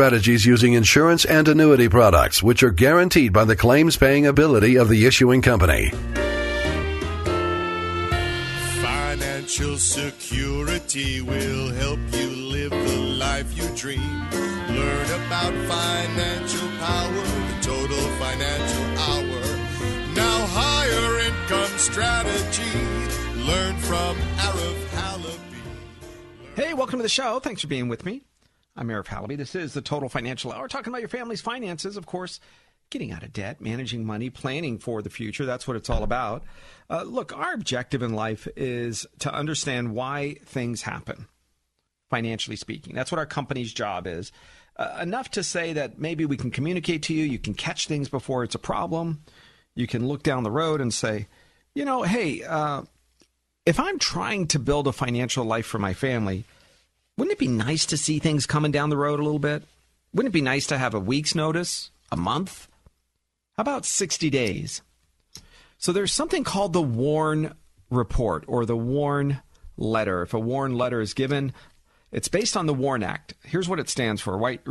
strategies using insurance and annuity products, which are guaranteed by the claims paying ability of the issuing company. Financial security will help you live the life you dream. Learn about financial power, the total financial hour. Now, higher income strategy. Learn from Arif Halaby. Hey, welcome to the show. Thanks for being with me. I'm Arif Halaby. This is the Total Financial Hour, talking about your family's finances, of course, getting out of debt, managing money, planning for the future. That's what it's all about. Uh, look, our objective in life is to understand why things happen, financially speaking. That's what our company's job is. Uh, enough to say that maybe we can communicate to you, you can catch things before it's a problem, you can look down the road and say, you know, hey, uh, if I'm trying to build a financial life for my family, wouldn't it be nice to see things coming down the road a little bit? Wouldn't it be nice to have a week's notice, a month? How about 60 days? So there's something called the Warn Report or the Warn Letter. If a Warn Letter is given, it's based on the Warn Act. Here's what it stands for. White,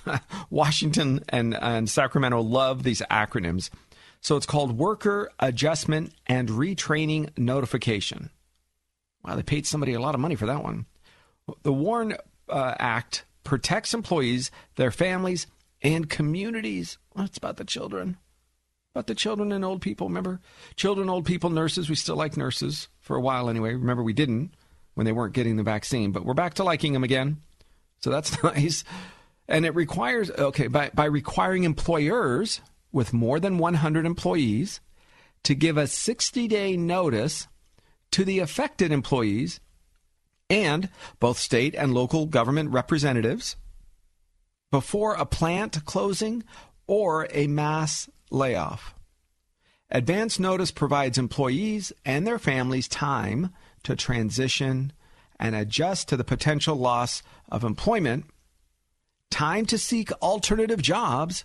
Washington and, and Sacramento love these acronyms. So it's called Worker Adjustment and Retraining Notification. Wow, they paid somebody a lot of money for that one. The Warn uh, Act protects employees, their families, and communities. Well, it's about the children. About the children and old people, remember? Children, old people, nurses. We still like nurses for a while anyway. Remember, we didn't when they weren't getting the vaccine, but we're back to liking them again. So that's nice. And it requires, okay, by, by requiring employers with more than 100 employees to give a 60 day notice to the affected employees and both state and local government representatives before a plant closing or a mass layoff. Advance notice provides employees and their families time to transition and adjust to the potential loss of employment, time to seek alternative jobs,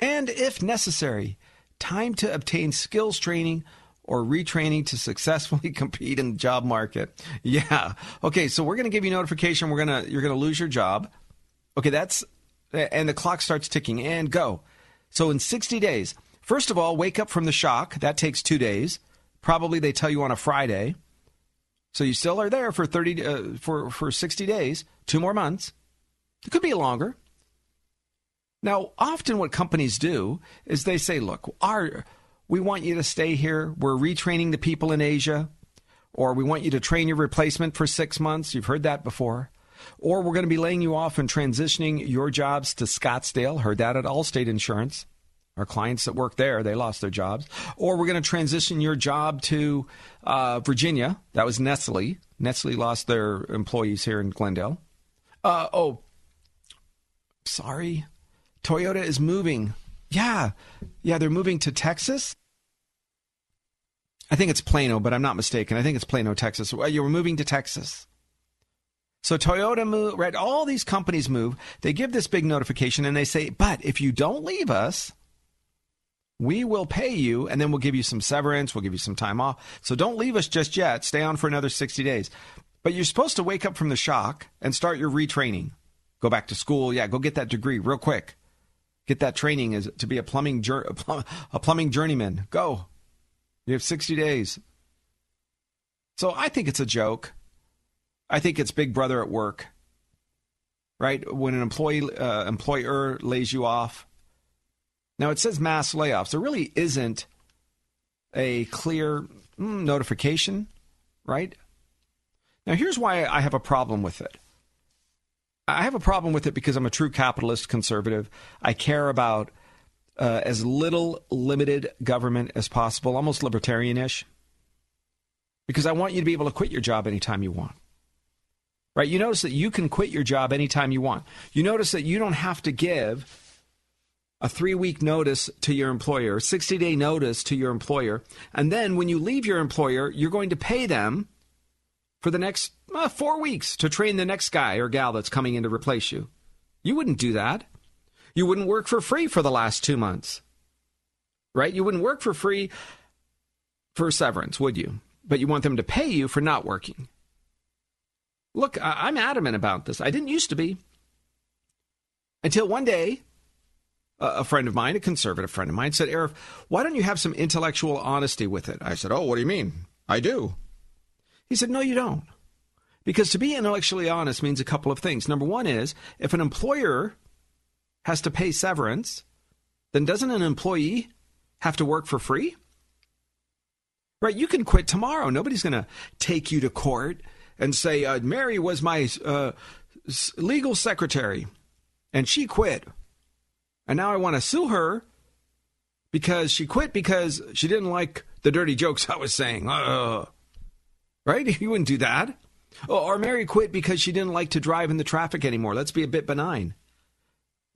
and, if necessary, time to obtain skills training or retraining to successfully compete in the job market. Yeah. Okay, so we're going to give you notification we're going to you're going to lose your job. Okay, that's and the clock starts ticking and go. So in 60 days, first of all, wake up from the shock. That takes 2 days. Probably they tell you on a Friday. So you still are there for 30 uh, for for 60 days, 2 more months. It could be longer. Now, often what companies do is they say, "Look, our we want you to stay here. We're retraining the people in Asia. Or we want you to train your replacement for six months. You've heard that before. Or we're going to be laying you off and transitioning your jobs to Scottsdale. Heard that at Allstate Insurance. Our clients that work there, they lost their jobs. Or we're going to transition your job to uh, Virginia. That was Nestle. Nestle lost their employees here in Glendale. Uh, oh, sorry. Toyota is moving yeah. Yeah, they're moving to Texas. I think it's Plano, but I'm not mistaken. I think it's Plano, Texas. You were moving to Texas. So Toyota move, right? All these companies move. They give this big notification and they say, but if you don't leave us, we will pay you and then we'll give you some severance. We'll give you some time off. So don't leave us just yet. Stay on for another 60 days. But you're supposed to wake up from the shock and start your retraining. Go back to school. Yeah, go get that degree real quick. Get that training as to be a plumbing a plumbing journeyman. Go. You have 60 days. So I think it's a joke. I think it's Big Brother at work. right? When an employee uh, employer lays you off. Now it says mass layoffs. There really isn't a clear mm, notification, right? Now here's why I have a problem with it. I have a problem with it because I'm a true capitalist conservative. I care about uh, as little limited government as possible, almost libertarianish, because I want you to be able to quit your job anytime you want. Right? You notice that you can quit your job anytime you want. You notice that you don't have to give a three week notice to your employer, 60 day notice to your employer. And then when you leave your employer, you're going to pay them for the next uh, four weeks to train the next guy or gal that's coming in to replace you. You wouldn't do that. You wouldn't work for free for the last two months, right? You wouldn't work for free for severance, would you? But you want them to pay you for not working. Look, I- I'm adamant about this. I didn't used to be. Until one day, a friend of mine, a conservative friend of mine, said, Arif, why don't you have some intellectual honesty with it? I said, Oh, what do you mean? I do. He said, No, you don't. Because to be intellectually honest means a couple of things. Number one is if an employer has to pay severance, then doesn't an employee have to work for free? Right? You can quit tomorrow. Nobody's going to take you to court and say, uh, Mary was my uh, legal secretary and she quit. And now I want to sue her because she quit because she didn't like the dirty jokes I was saying. Uh, right? You wouldn't do that. Or Mary quit because she didn't like to drive in the traffic anymore. Let's be a bit benign.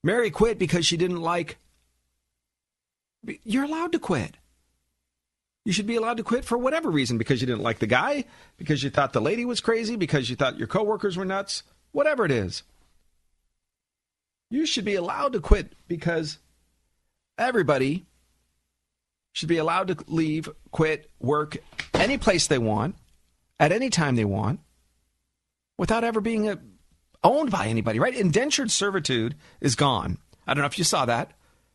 Mary quit because she didn't like. You're allowed to quit. You should be allowed to quit for whatever reason because you didn't like the guy, because you thought the lady was crazy, because you thought your coworkers were nuts, whatever it is. You should be allowed to quit because everybody should be allowed to leave, quit, work any place they want, at any time they want, without ever being a, owned by anybody, right? Indentured servitude is gone. I don't know if you saw that.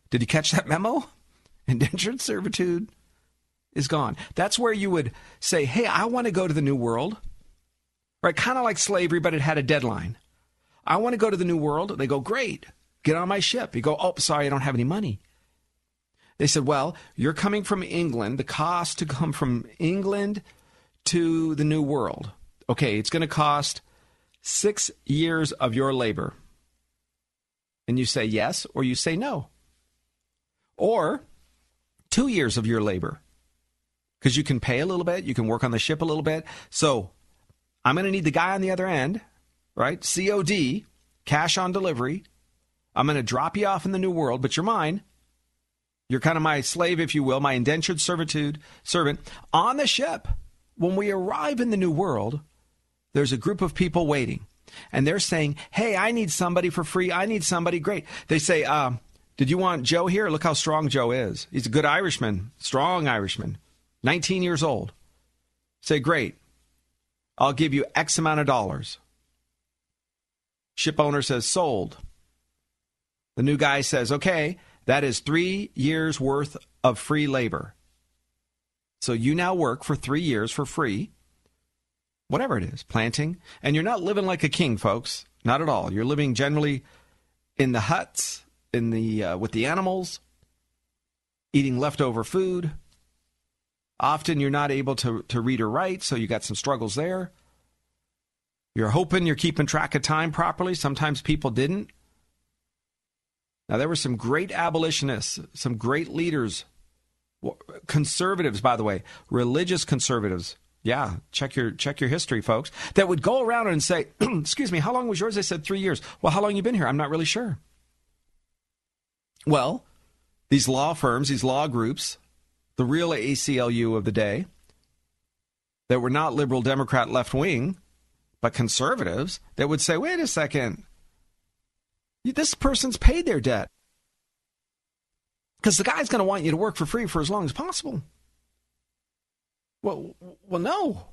Did you catch that memo? Indentured servitude is gone. That's where you would say, hey, I want to go to the new world, right? Kind of like slavery, but it had a deadline. I want to go to the new world. They go, great, get on my ship. You go, oh, sorry, I don't have any money. They said, well, you're coming from England. The cost to come from England to the new world. Okay, it's going to cost six years of your labor. And you say yes or you say no. Or two years of your labor. Because you can pay a little bit, you can work on the ship a little bit. So I'm going to need the guy on the other end, right? COD, cash on delivery. I'm going to drop you off in the new world, but you're mine. You're kind of my slave, if you will, my indentured servitude servant on the ship. When we arrive in the new world, there's a group of people waiting, and they're saying, "Hey, I need somebody for free. I need somebody great." They say, uh, "Did you want Joe here? Look how strong Joe is. He's a good Irishman, strong Irishman, 19 years old." Say, "Great. I'll give you X amount of dollars." Ship owner says, "Sold." The new guy says, "Okay, that is three years worth of free labor." So you now work for three years for free whatever it is, planting. And you're not living like a king, folks. Not at all. You're living generally in the huts, in the uh, with the animals, eating leftover food. Often you're not able to, to read or write, so you got some struggles there. You're hoping you're keeping track of time properly. Sometimes people didn't. Now, there were some great abolitionists, some great leaders, conservatives, by the way, religious conservatives yeah, check your check your history, folks. That would go around and say, "Excuse me, how long was yours?" They said three years. Well, how long you been here? I'm not really sure. Well, these law firms, these law groups, the real ACLU of the day, that were not liberal Democrat left wing, but conservatives, that would say, "Wait a second, this person's paid their debt." Because the guy's going to want you to work for free for as long as possible. Well, well, no.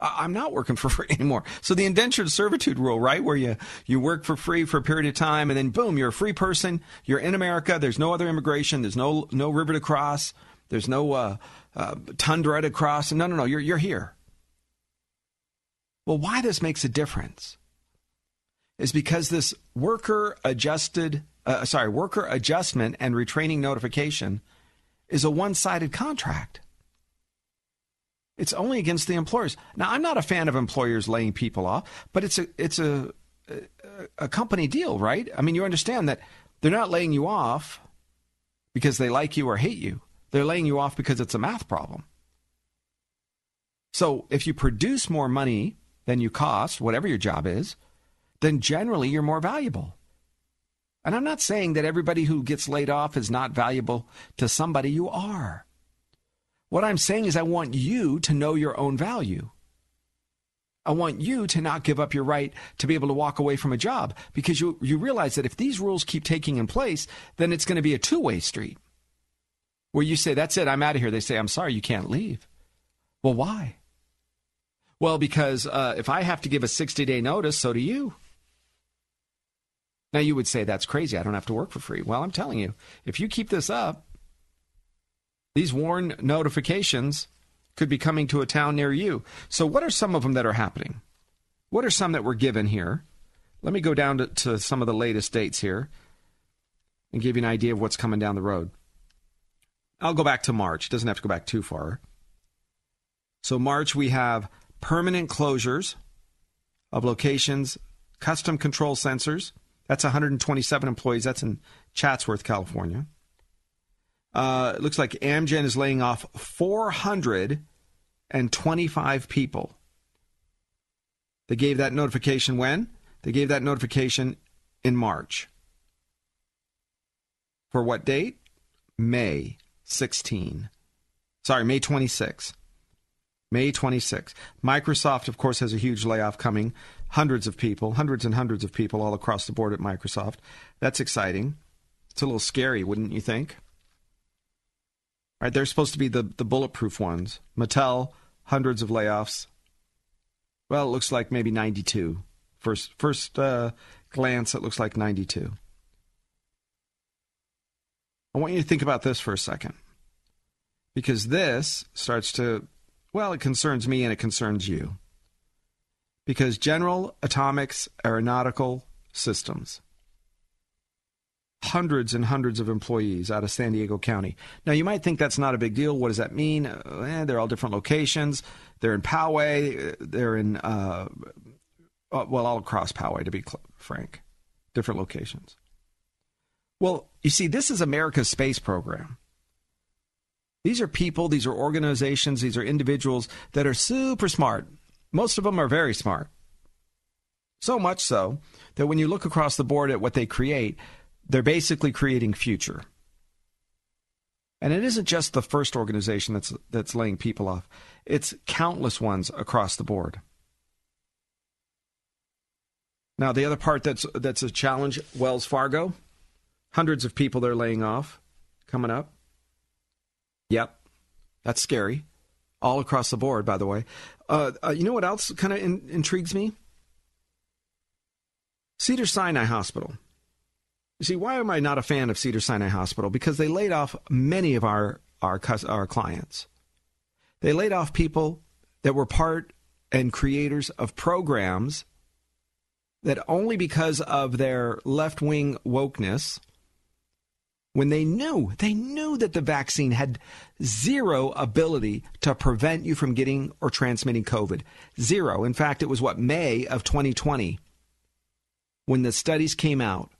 I'm not working for free anymore. So the indentured servitude rule, right, where you you work for free for a period of time, and then boom, you're a free person. You're in America. There's no other immigration. There's no no river to cross. There's no uh, uh, tundra to cross. No, no, no. You're you're here. Well, why this makes a difference is because this worker adjusted, uh, sorry, worker adjustment and retraining notification is a one sided contract. It's only against the employers. Now, I'm not a fan of employers laying people off, but it's a it's a a company deal, right? I mean, you understand that they're not laying you off because they like you or hate you. They're laying you off because it's a math problem. So, if you produce more money than you cost, whatever your job is, then generally you're more valuable. And I'm not saying that everybody who gets laid off is not valuable to somebody you are. What I'm saying is, I want you to know your own value. I want you to not give up your right to be able to walk away from a job because you, you realize that if these rules keep taking in place, then it's going to be a two way street where you say, That's it, I'm out of here. They say, I'm sorry, you can't leave. Well, why? Well, because uh, if I have to give a 60 day notice, so do you. Now, you would say, That's crazy. I don't have to work for free. Well, I'm telling you, if you keep this up, these warn notifications could be coming to a town near you. So, what are some of them that are happening? What are some that were given here? Let me go down to, to some of the latest dates here and give you an idea of what's coming down the road. I'll go back to March. It doesn't have to go back too far. So, March, we have permanent closures of locations, custom control sensors. That's 127 employees. That's in Chatsworth, California. Uh, it looks like Amgen is laying off 425 people. They gave that notification when? They gave that notification in March. For what date? May 16. Sorry, May 26. May 26. Microsoft, of course, has a huge layoff coming. Hundreds of people, hundreds and hundreds of people all across the board at Microsoft. That's exciting. It's a little scary, wouldn't you think? Right, they're supposed to be the, the bulletproof ones. Mattel, hundreds of layoffs. Well, it looks like maybe 92. First, first uh, glance, it looks like 92. I want you to think about this for a second. Because this starts to, well, it concerns me and it concerns you. Because General Atomics Aeronautical Systems hundreds and hundreds of employees out of San Diego County. Now, you might think that's not a big deal. What does that mean? Uh, eh, they're all different locations. They're in Poway. They're in, uh, uh well, all across Poway, to be frank, different locations. Well, you see, this is America's space program. These are people, these are organizations, these are individuals that are super smart. Most of them are very smart. So much so that when you look across the board at what they create, they're basically creating future. And it isn't just the first organization that's that's laying people off. It's countless ones across the board. Now, the other part that's that's a challenge, Wells Fargo, hundreds of people they're laying off coming up. Yep, that's scary. All across the board, by the way. Uh, uh, you know what else kind of in, intrigues me? Cedar Sinai Hospital. You see, why am I not a fan of Cedar Sinai Hospital? Because they laid off many of our, our, our clients. They laid off people that were part and creators of programs that only because of their left wing wokeness, when they knew, they knew that the vaccine had zero ability to prevent you from getting or transmitting COVID. Zero. In fact, it was what, May of 2020 when the studies came out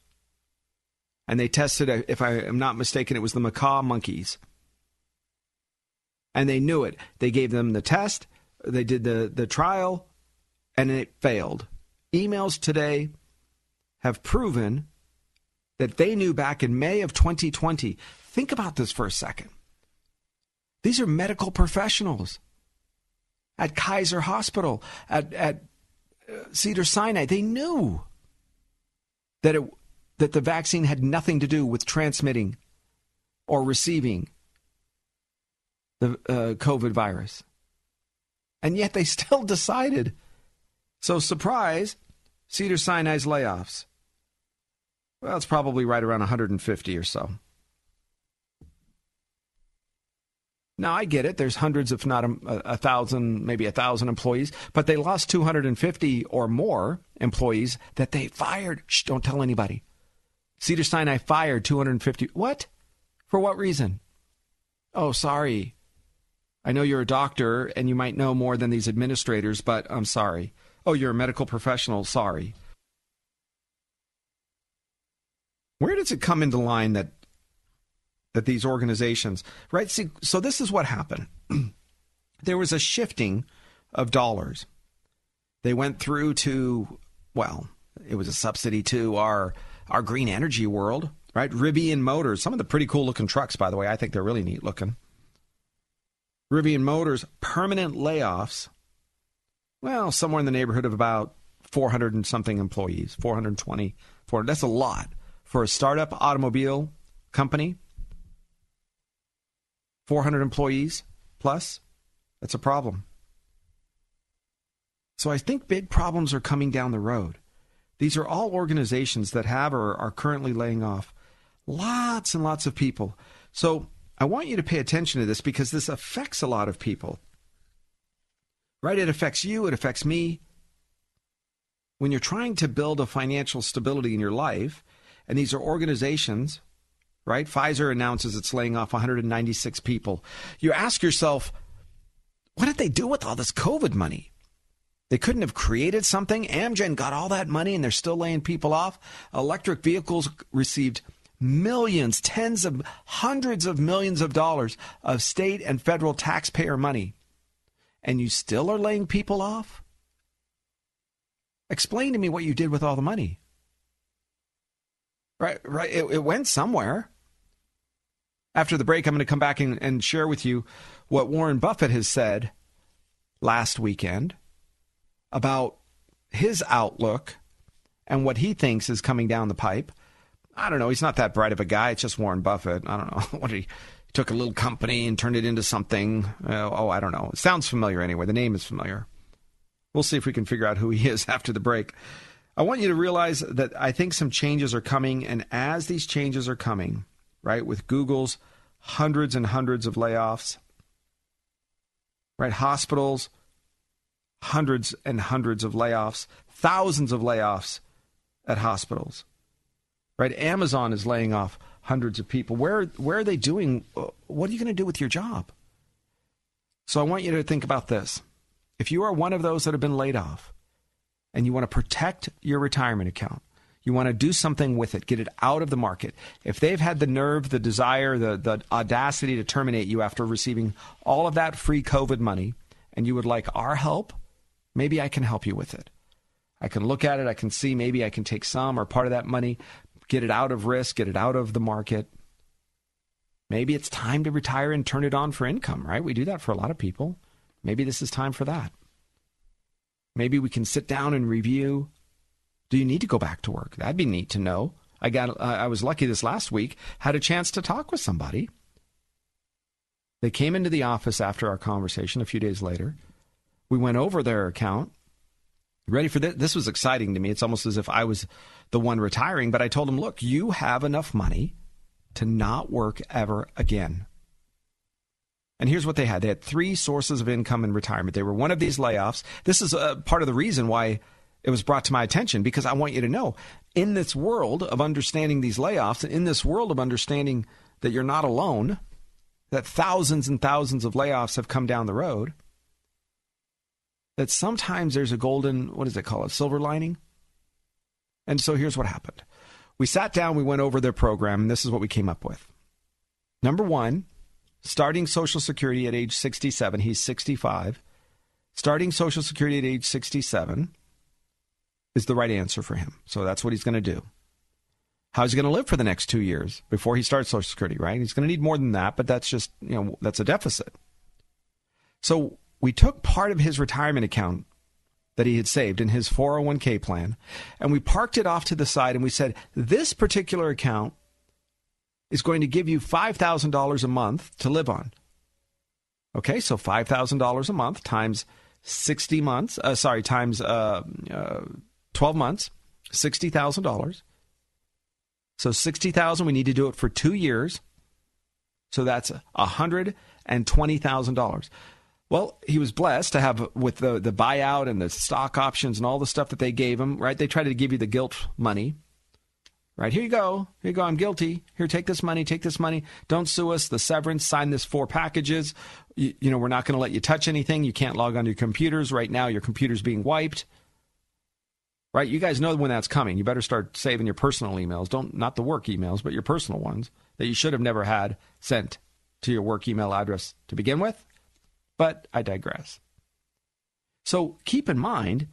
and they tested, if I am not mistaken, it was the macaque monkeys. And they knew it. They gave them the test, they did the, the trial, and it failed. Emails today have proven that they knew back in May of 2020. Think about this for a second. These are medical professionals at Kaiser Hospital, at, at uh, Cedar Sinai. They knew that it that the vaccine had nothing to do with transmitting or receiving the uh, COVID virus. And yet they still decided. So, surprise, Cedar Sinai's layoffs. Well, it's probably right around 150 or so. Now, I get it. There's hundreds, if not a, a, thousand, maybe a thousand employees, but they lost 250 or more employees that they fired. Shh, don't tell anybody. Cedar Sinai fired 250. What? For what reason? Oh, sorry. I know you're a doctor and you might know more than these administrators, but I'm sorry. Oh, you're a medical professional. Sorry. Where does it come into line that that these organizations, right? See, so this is what happened. there was a shifting of dollars. They went through to, well, it was a subsidy to our our green energy world, right? Rivian Motors, some of the pretty cool looking trucks, by the way. I think they're really neat looking. Rivian Motors, permanent layoffs. Well, somewhere in the neighborhood of about 400 and something employees, 420, 400. That's a lot for a startup automobile company 400 employees plus, that's a problem. So I think big problems are coming down the road. These are all organizations that have or are currently laying off lots and lots of people. So I want you to pay attention to this because this affects a lot of people. Right? It affects you, it affects me. When you're trying to build a financial stability in your life, and these are organizations right? Pfizer announces it's laying off 196 people. You ask yourself, what did they do with all this COVID money? They couldn't have created something. Amgen got all that money and they're still laying people off. Electric vehicles received millions, tens of hundreds of millions of dollars of state and federal taxpayer money. And you still are laying people off? Explain to me what you did with all the money. Right, right. It, it went somewhere. After the break, I'm going to come back and, and share with you what Warren Buffett has said last weekend about his outlook and what he thinks is coming down the pipe. I don't know. He's not that bright of a guy. It's just Warren Buffett. I don't know. what he, he took a little company and turned it into something. Uh, oh, I don't know. It sounds familiar anyway. The name is familiar. We'll see if we can figure out who he is after the break. I want you to realize that I think some changes are coming. And as these changes are coming, right? With Google's hundreds and hundreds of layoffs, right? Hospitals, hundreds and hundreds of layoffs, thousands of layoffs at hospitals, right? Amazon is laying off hundreds of people. Where, where are they doing? Uh, what are you going to do with your job? So I want you to think about this. If you are one of those that have been laid off and you want to protect your retirement account, you want to do something with it, get it out of the market. If they've had the nerve, the desire, the, the audacity to terminate you after receiving all of that free COVID money, and you would like our help, maybe I can help you with it. I can look at it, I can see maybe I can take some or part of that money, get it out of risk, get it out of the market. Maybe it's time to retire and turn it on for income, right? We do that for a lot of people. Maybe this is time for that. Maybe we can sit down and review do you need to go back to work? That'd be neat to know. I got I was lucky this last week had a chance to talk with somebody. They came into the office after our conversation a few days later. We went over their account. Ready for this? This was exciting to me. It's almost as if I was the one retiring, but I told them, "Look, you have enough money to not work ever again." And here's what they had. They had three sources of income in retirement. They were one of these layoffs. This is uh, part of the reason why it was brought to my attention because I want you to know in this world of understanding these layoffs, in this world of understanding that you're not alone, that thousands and thousands of layoffs have come down the road, that sometimes there's a golden, what does it call it, silver lining? And so here's what happened. We sat down, we went over their program, and this is what we came up with. Number one, starting Social Security at age 67, he's 65. Starting Social Security at age 67 is the right answer for him. So that's what he's going to do. How's he going to live for the next two years before he starts Social Security, right? He's going to need more than that, but that's just, you know, that's a deficit. So we took part of his retirement account that he had saved in his 401k plan and we parked it off to the side and we said, this particular account is going to give you $5,000 a month to live on. Okay, so $5,000 a month times 60 months, uh, sorry, times uh, uh, 12 months, $60,000. So 60,000 we need to do it for 2 years. So that's $120,000. Well, he was blessed to have with the, the buyout and the stock options and all the stuff that they gave him, right? They tried to give you the guilt money. Right, here you go. Here you go. I'm guilty. Here, take this money. Take this money. Don't sue us. The severance, sign this four packages. You, you know, we're not going to let you touch anything. You can't log on to your computers. Right now, your computer's being wiped. Right? You guys know when that's coming. You better start saving your personal emails. Don't, not the work emails, but your personal ones that you should have never had sent to your work email address to begin with. But I digress. So keep in mind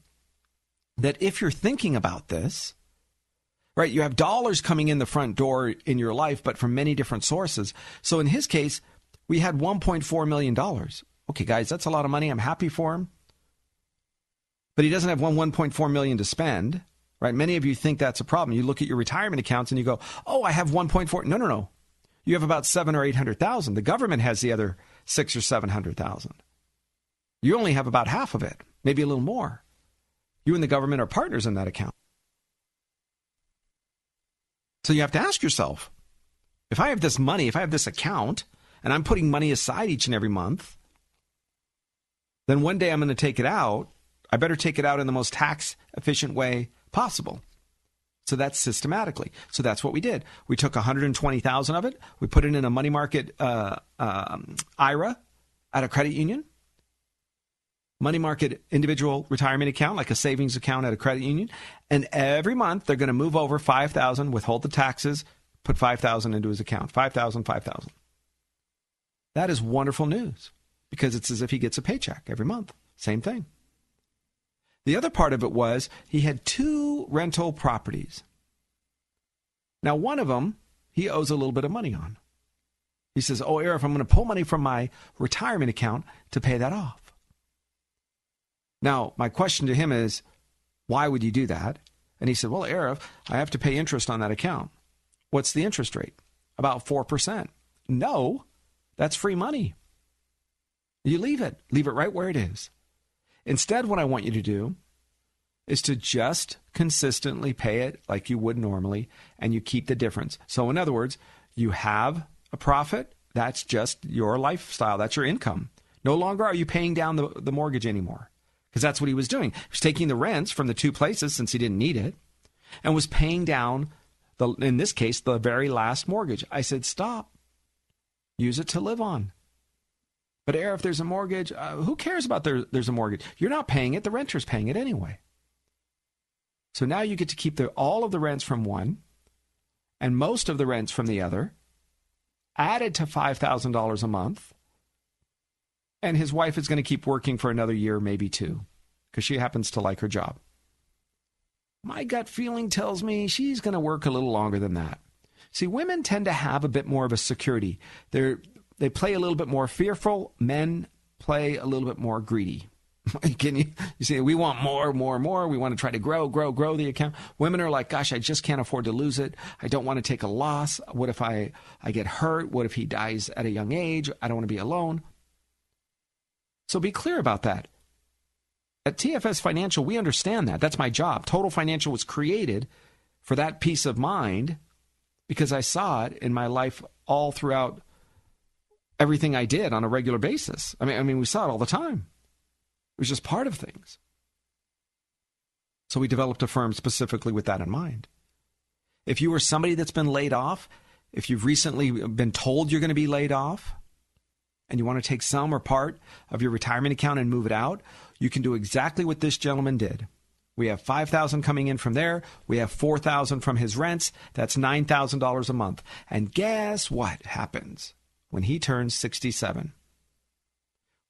that if you're thinking about this, right, you have dollars coming in the front door in your life, but from many different sources. So in his case, we had $1.4 million. Okay, guys, that's a lot of money. I'm happy for him. But he doesn't have one 1.4 million to spend, right? Many of you think that's a problem. You look at your retirement accounts and you go, "Oh, I have 1.4." No, no, no. You have about 7 or 800,000. The government has the other 6 or 700,000. You only have about half of it, maybe a little more. You and the government are partners in that account. So you have to ask yourself if I have this money, if I have this account, and I'm putting money aside each and every month, then one day I'm going to take it out. I better take it out in the most tax efficient way possible. So that's systematically. So that's what we did. We took 120,000 of it. We put it in a money market uh, um, IRA at a credit union, money market individual retirement account, like a savings account at a credit union, and every month they're going to move over 5,000, withhold the taxes, put 5,000 into his account. 5,000, 5,000. That is wonderful news because it's as if he gets a paycheck every month. Same thing. The other part of it was he had two rental properties. Now, one of them he owes a little bit of money on. He says, Oh, Arif, I'm going to pull money from my retirement account to pay that off. Now, my question to him is, Why would you do that? And he said, Well, Arif, I have to pay interest on that account. What's the interest rate? About 4%. No, that's free money. You leave it, leave it right where it is. Instead, what I want you to do is to just consistently pay it like you would normally, and you keep the difference. So, in other words, you have a profit, that's just your lifestyle, that's your income. No longer are you paying down the, the mortgage anymore, because that's what he was doing. He was taking the rents from the two places since he didn't need it, and was paying down, the, in this case, the very last mortgage. I said, stop. Use it to live on. But Arif there's a mortgage, uh, who cares about there, there's a mortgage? You're not paying it. The renter's paying it anyway. So now you get to keep the, all of the rents from one and most of the rents from the other, added to $5,000 a month. And his wife is going to keep working for another year, maybe two, because she happens to like her job. My gut feeling tells me she's going to work a little longer than that. See, women tend to have a bit more of a security. They're they play a little bit more fearful. Men play a little bit more greedy. Can you, you see, we want more, more, more. We want to try to grow, grow, grow the account. Women are like, gosh, I just can't afford to lose it. I don't want to take a loss. What if I, I get hurt? What if he dies at a young age? I don't want to be alone. So be clear about that. At TFS Financial, we understand that. That's my job. Total Financial was created for that peace of mind because I saw it in my life all throughout everything I did on a regular basis. I mean, I mean, we saw it all the time. It was just part of things. So we developed a firm specifically with that in mind. If you are somebody that's been laid off, if you've recently been told you're going to be laid off, and you want to take some or part of your retirement account and move it out, you can do exactly what this gentleman did. We have 5000 coming in from there. We have 4000 from his rents. That's $9,000 a month. And guess what happens? When he turns 67.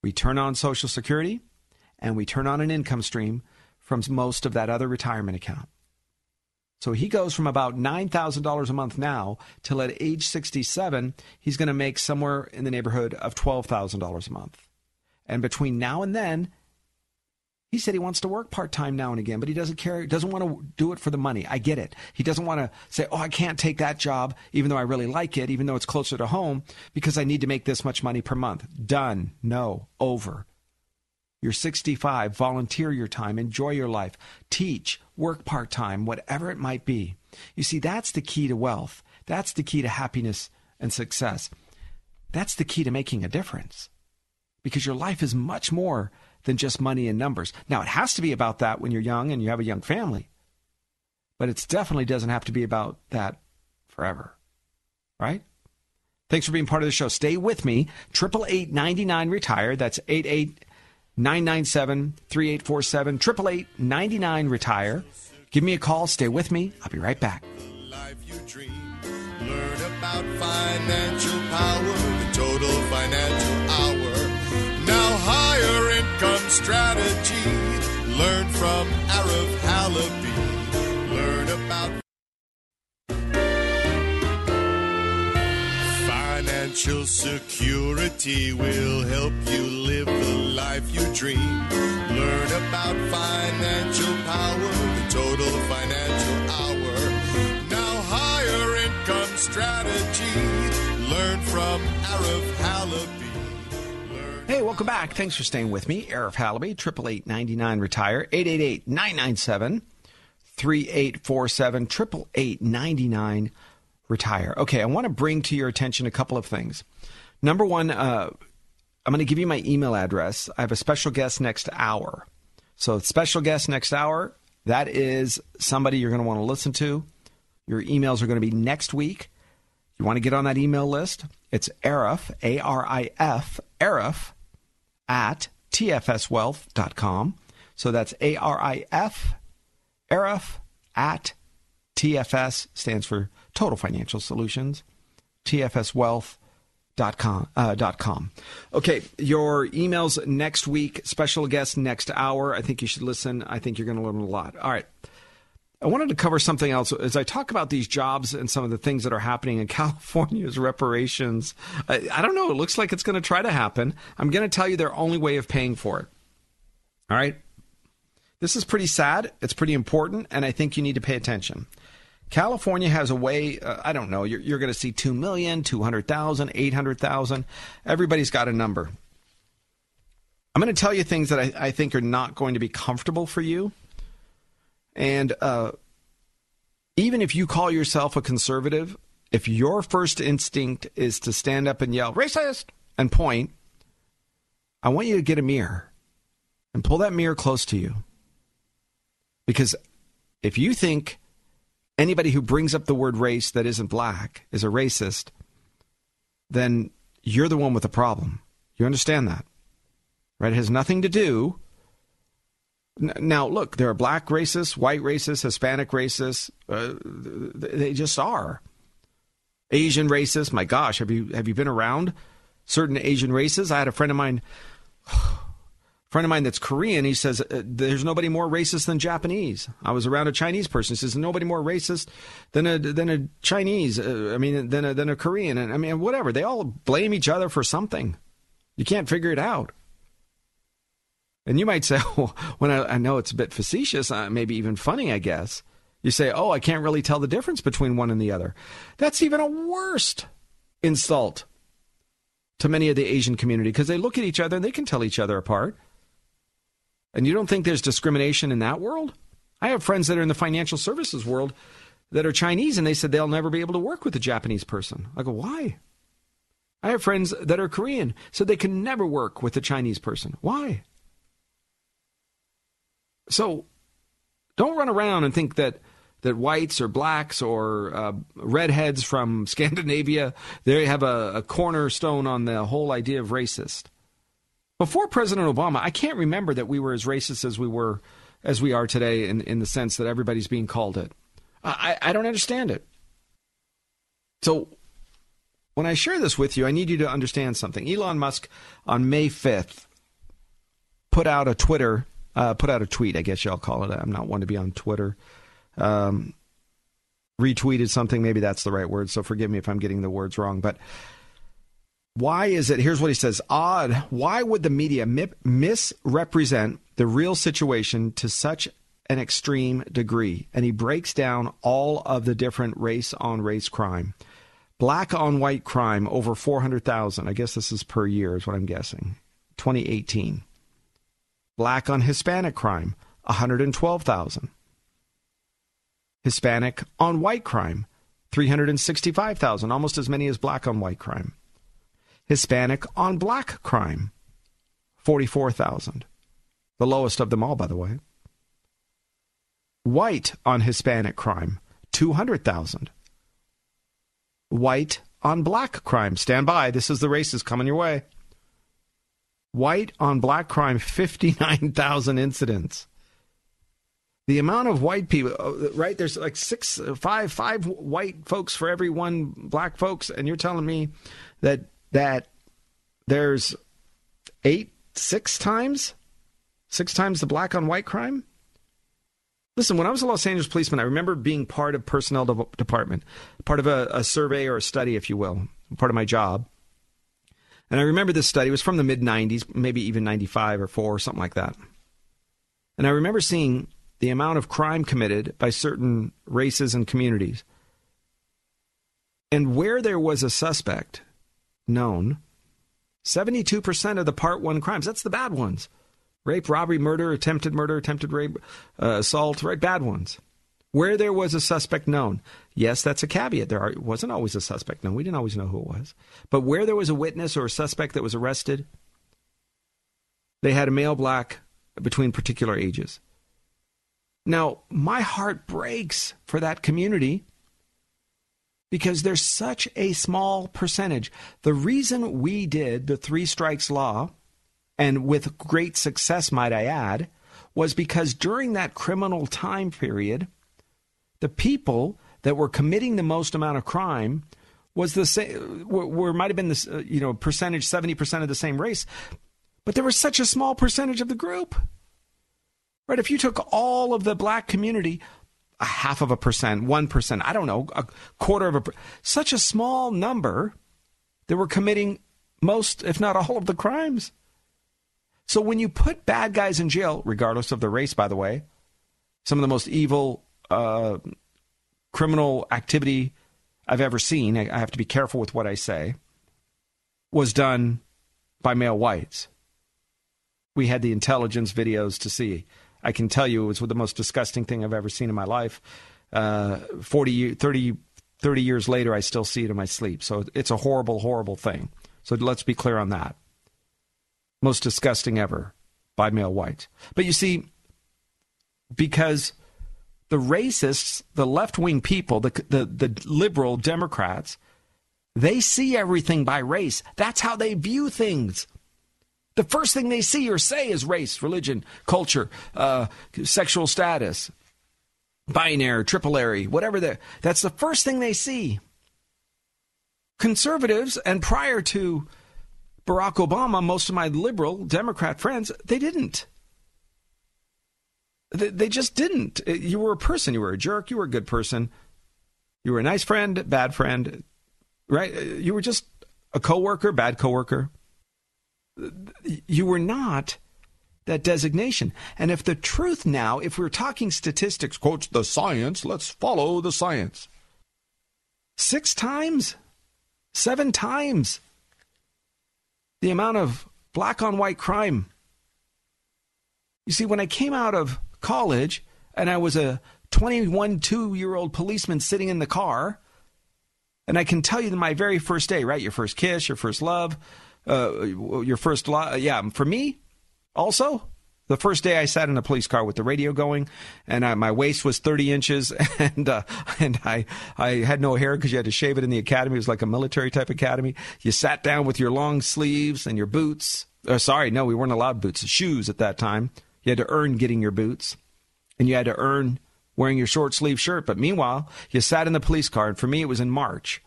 We turn on Social Security and we turn on an income stream from most of that other retirement account. So he goes from about $9,000 a month now till at age 67, he's going to make somewhere in the neighborhood of $12,000 a month. And between now and then, he said he wants to work part time now and again, but he doesn't care. Doesn't want to do it for the money. I get it. He doesn't want to say, "Oh, I can't take that job, even though I really like it, even though it's closer to home, because I need to make this much money per month." Done. No. Over. You're 65. Volunteer your time. Enjoy your life. Teach. Work part time. Whatever it might be. You see, that's the key to wealth. That's the key to happiness and success. That's the key to making a difference because your life is much more than just money and numbers. Now, it has to be about that when you're young and you have a young family, but it definitely doesn't have to be about that forever, right? Thanks for being part of the show. Stay with me. Triple eight ninety nine retire. That's eight eight nine nine seven three eight four seven. Triple eight ninety nine retire. Give me a call. Stay with me. I'll be right back. Learn about financial power, the total financial hour. Now higher income strategy. Learn from Arif Halaby. Learn about Financial security will help you live the life you dream. Learn about financial power, the total financial hour. Now higher income strategy. Learn from Arif Halaby. Hey, welcome back. Thanks for staying with me. Arif Halaby, 888 retire 888 997 3847 888 retire. Okay, I want to bring to your attention a couple of things. Number one, uh, I'm going to give you my email address. I have a special guest next hour. So, special guest next hour, that is somebody you're going to want to listen to. Your emails are going to be next week. You want to get on that email list? It's Arif, A R I F, Arif, at tfswealth.com. So that's A R I F, Arif, at TFS, stands for Total Financial Solutions, tfswealth.com. Uh, dot com. Okay, your emails next week, special guest next hour. I think you should listen. I think you're going to learn a lot. All right. I wanted to cover something else as I talk about these jobs and some of the things that are happening in California's reparations. I, I don't know. It looks like it's going to try to happen. I'm going to tell you their only way of paying for it. All right. This is pretty sad. It's pretty important, and I think you need to pay attention. California has a way, uh, I don't know, you're, you're going to see 2 million, 200,000, 800,000. Everybody's got a number. I'm going to tell you things that I, I think are not going to be comfortable for you. And uh, even if you call yourself a conservative, if your first instinct is to stand up and yell, racist, and point, I want you to get a mirror and pull that mirror close to you. Because if you think anybody who brings up the word race that isn't black is a racist, then you're the one with the problem. You understand that? Right? It has nothing to do. Now, look, there are black racists, white racists, Hispanic racists. Uh, they just are. Asian racists. My gosh, have you have you been around certain Asian races? I had a friend of mine friend of mine that's Korean, he says, uh, there's nobody more racist than Japanese. I was around a Chinese person. He says, nobody more racist than a, than a Chinese. Uh, I mean, than a, than a Korean. And I mean, whatever. They all blame each other for something. You can't figure it out. And you might say, well, when I, I know it's a bit facetious, uh, maybe even funny, I guess. You say, oh, I can't really tell the difference between one and the other. That's even a worst insult to many of the Asian community because they look at each other and they can tell each other apart. And you don't think there's discrimination in that world? I have friends that are in the financial services world that are Chinese, and they said they'll never be able to work with a Japanese person. I go, why? I have friends that are Korean, so they can never work with a Chinese person. Why? So don't run around and think that that whites or blacks or uh, redheads from Scandinavia they have a, a cornerstone on the whole idea of racist. Before President Obama, I can't remember that we were as racist as we were as we are today in, in the sense that everybody's being called it. I, I don't understand it. So when I share this with you, I need you to understand something. Elon Musk on May 5th put out a Twitter, uh, put out a tweet, I guess y'all call it. I'm not one to be on Twitter. Um, retweeted something, maybe that's the right word. So forgive me if I'm getting the words wrong. But why is it? Here's what he says odd. Why would the media misrepresent the real situation to such an extreme degree? And he breaks down all of the different race on race crime. Black on white crime, over 400,000. I guess this is per year, is what I'm guessing. 2018. Black on Hispanic crime, 112,000. Hispanic on white crime, 365,000, almost as many as black on white crime. Hispanic on black crime, 44,000. The lowest of them all, by the way. White on Hispanic crime, 200,000. White on black crime. Stand by. This is the races coming your way. White on black crime, 59,000 incidents. The amount of white people, uh, right? There's like six, five, five white folks for every one black folks, and you're telling me that that there's eight, six times, six times the black on white crime. Listen, when I was a Los Angeles policeman, I remember being part of personnel de- department, part of a, a survey or a study, if you will, part of my job. And I remember this study it was from the mid 90s, maybe even 95 or 4 or something like that. And I remember seeing the amount of crime committed by certain races and communities. And where there was a suspect known, 72% of the part 1 crimes, that's the bad ones rape, robbery, murder, attempted murder, attempted rape, uh, assault, right? Bad ones. Where there was a suspect known. Yes, that's a caveat. There are, wasn't always a suspect known. We didn't always know who it was. But where there was a witness or a suspect that was arrested, they had a male black between particular ages. Now, my heart breaks for that community because there's such a small percentage. The reason we did the three strikes law and with great success, might I add, was because during that criminal time period, the people that were committing the most amount of crime was the same, were, might have been this, uh, you know, percentage, 70% of the same race, but there was such a small percentage of the group. Right? If you took all of the black community, a half of a percent, 1%, I don't know, a quarter of a, such a small number that were committing most, if not all of the crimes. So when you put bad guys in jail, regardless of the race, by the way, some of the most evil uh, criminal activity I've ever seen, I have to be careful with what I say, was done by male whites. We had the intelligence videos to see. I can tell you it was the most disgusting thing I've ever seen in my life. Uh, 40, 30, 30 years later, I still see it in my sleep. So it's a horrible, horrible thing. So let's be clear on that most disgusting ever by male whites. But you see, because the racists, the left wing people, the, the, the liberal Democrats, they see everything by race. That's how they view things. The first thing they see or say is race, religion, culture, uh, sexual status, binary, tripolary, whatever. That's the first thing they see. Conservatives, and prior to Barack Obama, most of my liberal Democrat friends, they didn't. They, just didn't. Uh, you were a person. You were a jerk. You were a good person. You were a nice friend, bad friend, right? Uh, you were just a coworker, bad coworker. Uh, you were not that designation. And if the truth now, if we're talking statistics, quote, the science, let's follow the science. Six times, seven times the amount of black on white crime. You see, when I came out of college and I was a 21, two year old policeman sitting in the car, and I can tell you that my very first day, right? Your first kiss, your first love, uh, your first, lo- yeah, for me, also, the first day I sat in a police car with the radio going, and I, my waist was 30 inches, and uh, and I I had no hair because you had to shave it in the academy. It was like a military type academy. You sat down with your long sleeves and your boots. Sorry, no, we weren't allowed boots. Shoes at that time. You had to earn getting your boots, and you had to earn wearing your short sleeve shirt. But meanwhile, you sat in the police car, and for me, it was in March,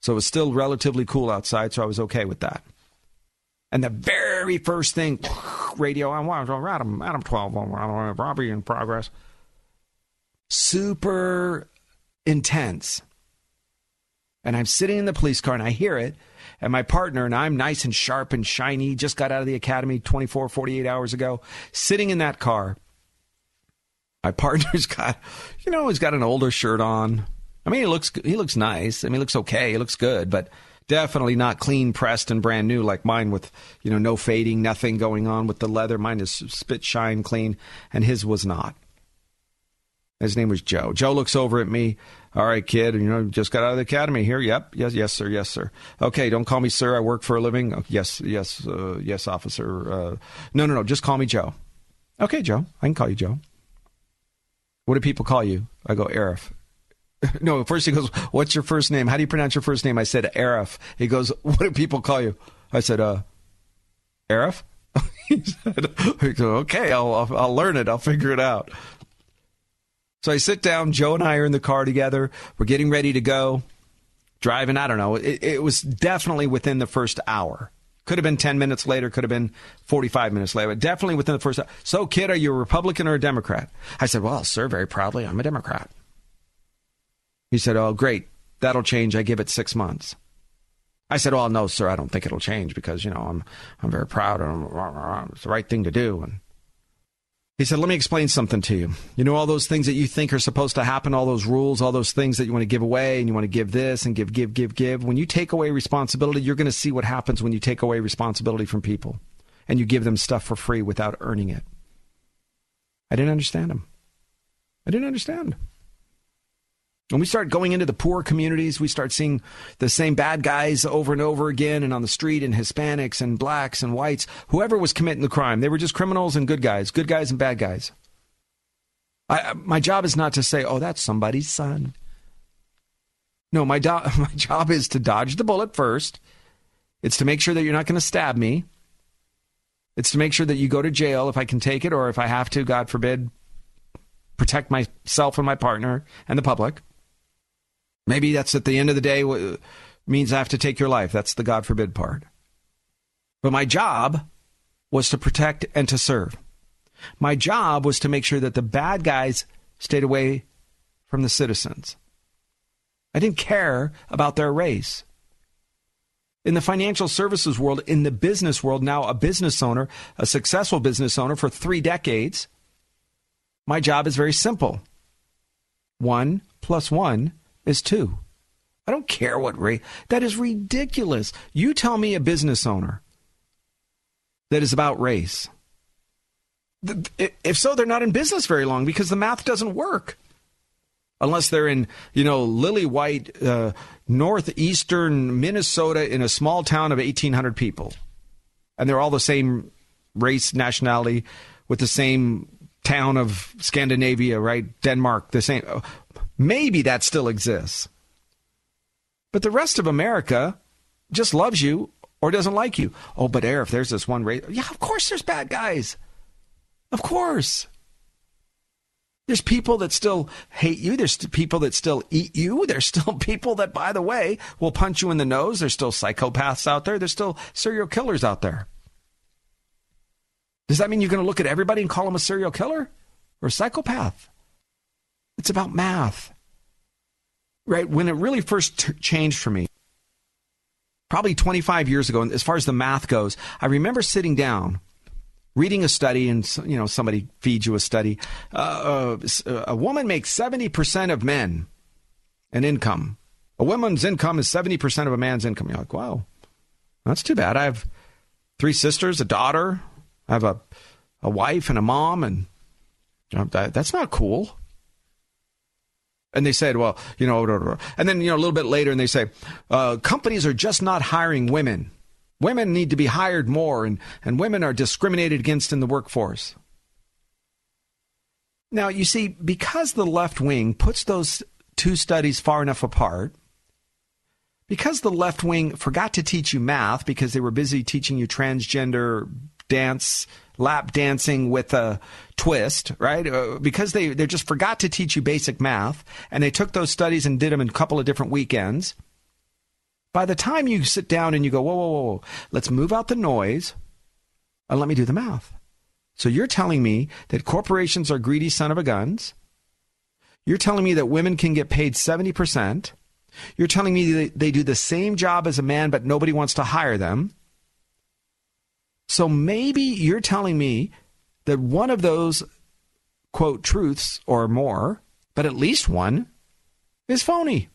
so it was still relatively cool outside. So I was okay with that. And the very first thing, radio, I'm Adam, Adam 12, robbery in progress. Super intense. And I'm sitting in the police car and I hear it. And my partner and I'm nice and sharp and shiny, just got out of the academy 24, 48 hours ago, sitting in that car. My partner's got, you know, he's got an older shirt on. I mean, he looks he looks nice. I mean, he looks okay. He looks good, but definitely not clean pressed and brand new like mine with you know no fading nothing going on with the leather mine is spit shine clean and his was not his name was joe joe looks over at me All right, kid, you know, just got out of the academy here. Yep, yes, yes, sir, yes, sir. Okay, don't call me sir. I work for a living. Oh, yes, yes, uh, yes, officer. Uh, no, no, no, just call me Joe. Okay, Joe, I can call you Joe. What do people call you? I go Arif. no, first he goes, "What's your first name? How do you pronounce your first name?" I said Arif. He goes, "What do people call you?" I said, "Uh, Arif." he said, "Okay, I'll, I'll I'll learn it. I'll figure it out." So I sit down. Joe and I are in the car together. We're getting ready to go. Driving, I don't know. It, it was definitely within the first hour. Could have been 10 minutes later, could have been 45 minutes later, but definitely within the first hour. So, kid, are you a Republican or a Democrat? I said, Well, sir, very proudly, I'm a Democrat. He said, Oh, great. That'll change. I give it six months. I said, Well, no, sir, I don't think it'll change because, you know, I'm, I'm very proud and it's the right thing to do. And he said, Let me explain something to you. You know, all those things that you think are supposed to happen, all those rules, all those things that you want to give away and you want to give this and give, give, give, give. When you take away responsibility, you're going to see what happens when you take away responsibility from people and you give them stuff for free without earning it. I didn't understand him. I didn't understand. When we start going into the poor communities, we start seeing the same bad guys over and over again and on the street and Hispanics and blacks and whites, whoever was committing the crime. They were just criminals and good guys, good guys and bad guys. I, my job is not to say, oh, that's somebody's son. No, my, do- my job is to dodge the bullet first. It's to make sure that you're not going to stab me. It's to make sure that you go to jail if I can take it or if I have to, God forbid, protect myself and my partner and the public. Maybe that's at the end of the day means I have to take your life. That's the God forbid part. But my job was to protect and to serve. My job was to make sure that the bad guys stayed away from the citizens. I didn't care about their race. In the financial services world, in the business world, now a business owner, a successful business owner for three decades, my job is very simple. One plus one is two. I don't care what rate. That is ridiculous. You tell me a business owner that is about race. If so, they're not in business very long because the math doesn't work. Unless they're in, you know, lily white, uh, northeastern Minnesota in a small town of 1,800 people. And they're all the same race, nationality, with the same town of Scandinavia, right? Denmark, the same. Maybe that still exists. But the rest of America just loves you or doesn't like you. Oh, but Arif there's this one race, yeah, of course there's bad guys. Of course. There's people that still hate you. There's people that still eat you. There's still people that, by the way, will punch you in the nose. There's still psychopaths out there. There's still serial killers out there. Does that mean you're going to look at everybody and call them a serial killer or a psychopath? It's about math. Right? When it really first t- changed for me, probably 25 years ago, and as far as the math goes, I remember sitting down, reading a study, and you know somebody feeds you a study. Uh, uh, a woman makes 70% of men an income. A woman's income is 70% of a man's income. You're like, wow, that's too bad. I have three sisters, a daughter. I have a, a wife and a mom, and that's not cool. And they said, well, you know, and then, you know, a little bit later, and they say, uh, companies are just not hiring women. Women need to be hired more, and, and women are discriminated against in the workforce. Now, you see, because the left wing puts those two studies far enough apart, because the left wing forgot to teach you math because they were busy teaching you transgender dance lap dancing with a twist, right? Uh, because they, they just forgot to teach you basic math and they took those studies and did them in a couple of different weekends. By the time you sit down and you go, whoa, whoa, whoa, whoa, let's move out the noise and let me do the math. So you're telling me that corporations are greedy son of a guns. You're telling me that women can get paid 70%. You're telling me they do the same job as a man, but nobody wants to hire them. So maybe you're telling me that one of those, quote, truths or more, but at least one, is phony.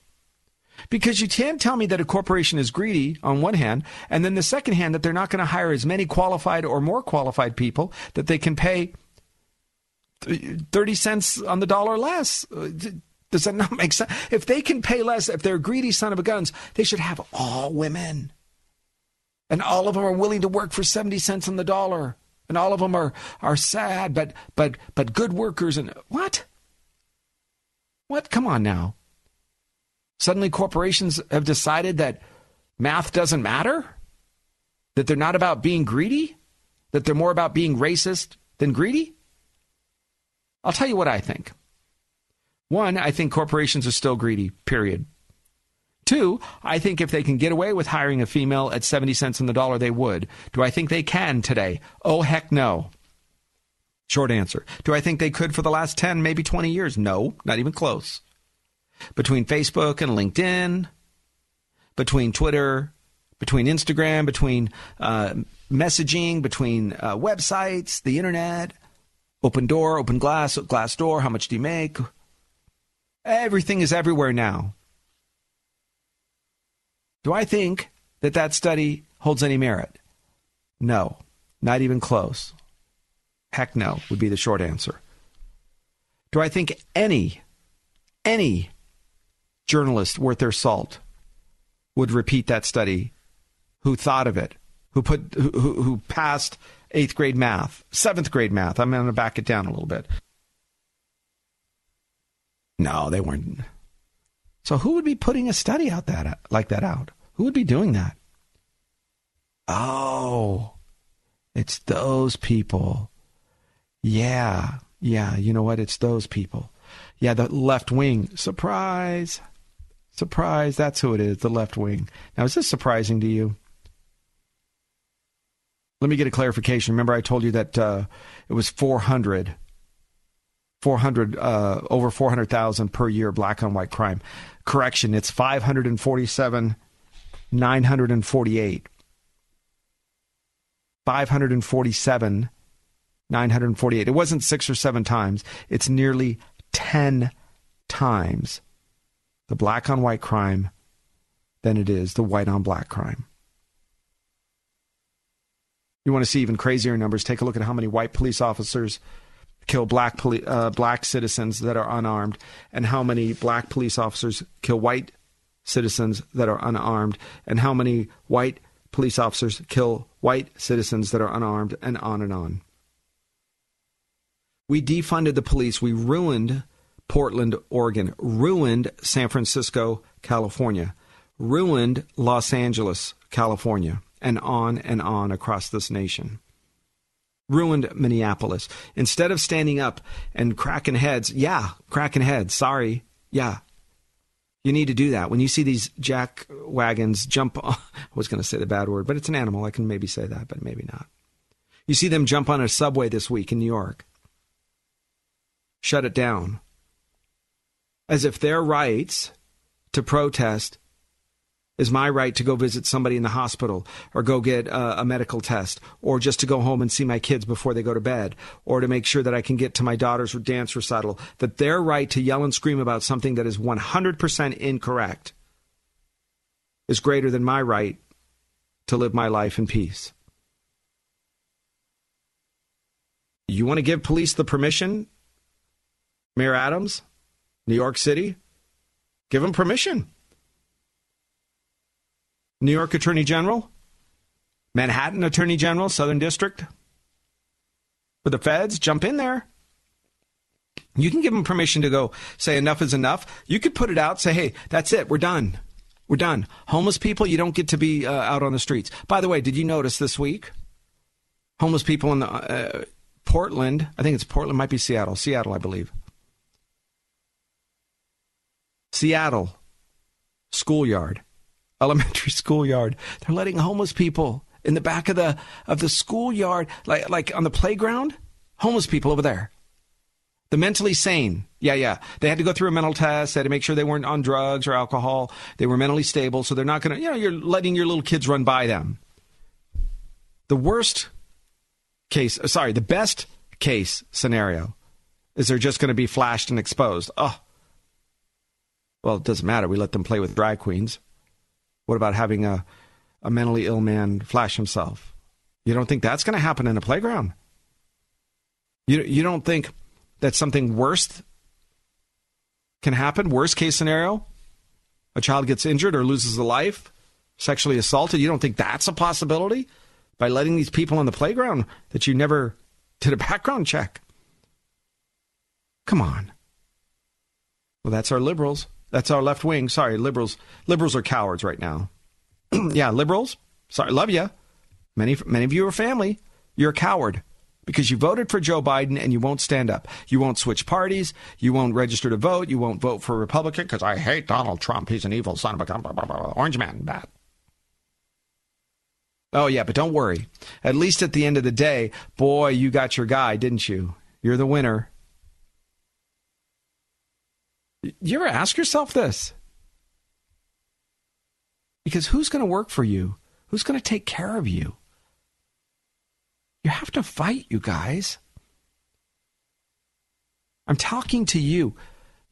Because you can't tell me that a corporation is greedy on one hand, and then the second hand that they're not going to hire as many qualified or more qualified people that they can pay 30 cents on the dollar less. Does that not make sense? If they can pay less, if they're greedy son of a guns, they should have all women. And all of them are willing to work for 70 cents on the dollar. And all of them are, are sad, but, but, but good workers. And what? What? Come on now. Suddenly corporations have decided that math doesn't matter? That they're not about being greedy? That they're more about being racist than greedy? I'll tell you what I think. One, I think corporations are still greedy, period. Two, I think if they can get away with hiring a female at 70 cents on the dollar, they would. Do I think they can today? Oh, heck no. Short answer. Do I think they could for the last 10, maybe 20 years? No, not even close. Between Facebook and LinkedIn, between Twitter, between Instagram, between uh, messaging, between uh, websites, the internet, open door, open glass, glass door, how much do you make? Everything is everywhere now. Do I think that that study holds any merit? No, not even close. Heck no, would be the short answer. Do I think any, any journalist worth their salt would repeat that study who thought of it, who put, who, who passed eighth grade math, seventh grade math? I'm going to back it down a little bit. No, they weren't. So who would be putting a study out that like that out? Who would be doing that? Oh, it's those people. Yeah, yeah. You know what? It's those people. Yeah, the left wing. Surprise, surprise. That's who it is. The left wing. Now, is this surprising to you? Let me get a clarification. Remember, I told you that uh, it was 400 400 uh, over 400,000 per year black on white crime. Correction, it's 547 948. 547 948. It wasn't 6 or 7 times. It's nearly 10 times the black on white crime than it is the white on black crime. You want to see even crazier numbers? Take a look at how many white police officers kill black poli- uh, black citizens that are unarmed, and how many black police officers kill white citizens that are unarmed, and how many white police officers kill white citizens that are unarmed, and on and on. We defunded the police. We ruined Portland, Oregon, ruined San Francisco, California, ruined Los Angeles, California, and on and on across this nation ruined Minneapolis. Instead of standing up and cracking heads, yeah, cracking heads, sorry, yeah. You need to do that. When you see these jack wagons jump on, I was going to say the bad word, but it's an animal. I can maybe say that, but maybe not. You see them jump on a subway this week in New York. Shut it down. As if their rights to protest is my right to go visit somebody in the hospital or go get a, a, medical test or just to go home and see my kids before they go to bed or to make sure that I can get to my daughter's dance recital, that their right to yell and scream about something that is 100% incorrect is greater than my right to live my life in peace. You want to give police the permission, Mayor Adams, New York City? Give them permission. New York Attorney General, Manhattan Attorney General, Southern District. For the feds, jump in there. You can give them permission to go say enough is enough. You could put it out, say, hey, that's it, we're done. We're done. Homeless people, you don't get to be uh, out on the streets. By the way, did you notice this week? Homeless people in the uh, Portland, I think it's Portland, might be Seattle. Seattle, I believe. Seattle, schoolyard elementary schoolyard. They're letting homeless people in the back of the of the schoolyard, like like on the playground. Homeless people over there. The mentally sane. Yeah, yeah. They had to go through a mental test. They had to make sure they weren't on drugs or alcohol. They were mentally stable, so they're not going to, you know, you're letting your little kids run by them. The worst case, uh, sorry, the best case scenario is they're just going to be flashed and exposed. Oh, well, it doesn't matter. We let them play with drag queens. What about having a, a mentally ill man flash himself? You don't think that's going to happen in a playground? You, you don't think that something worse can happen. Worst case scenario, a child gets injured or loses a life, sexually assaulted. You don't think that's a possibility by letting these people on the playground that you never did a background check? Come on. Well, that's our liberals. That's our left wing. Sorry, liberals. Liberals are cowards right now. yeah, liberals. Sorry, love you. Many, many of you are family. You're a coward because you voted for Joe Biden and you won't stand up. You won't switch parties. You won't register to vote. You won't vote for a Republican because I hate Donald Trump. He's an evil son of a blah, blah, blah, orange man. Bad. Oh, yeah, but don't worry. At least at the end of the day, boy, you got your guy, didn't you? You're the winner. You ever ask yourself this? Because who's going to work for you? Who's going to take care of you? You have to fight, you guys. I'm talking to you.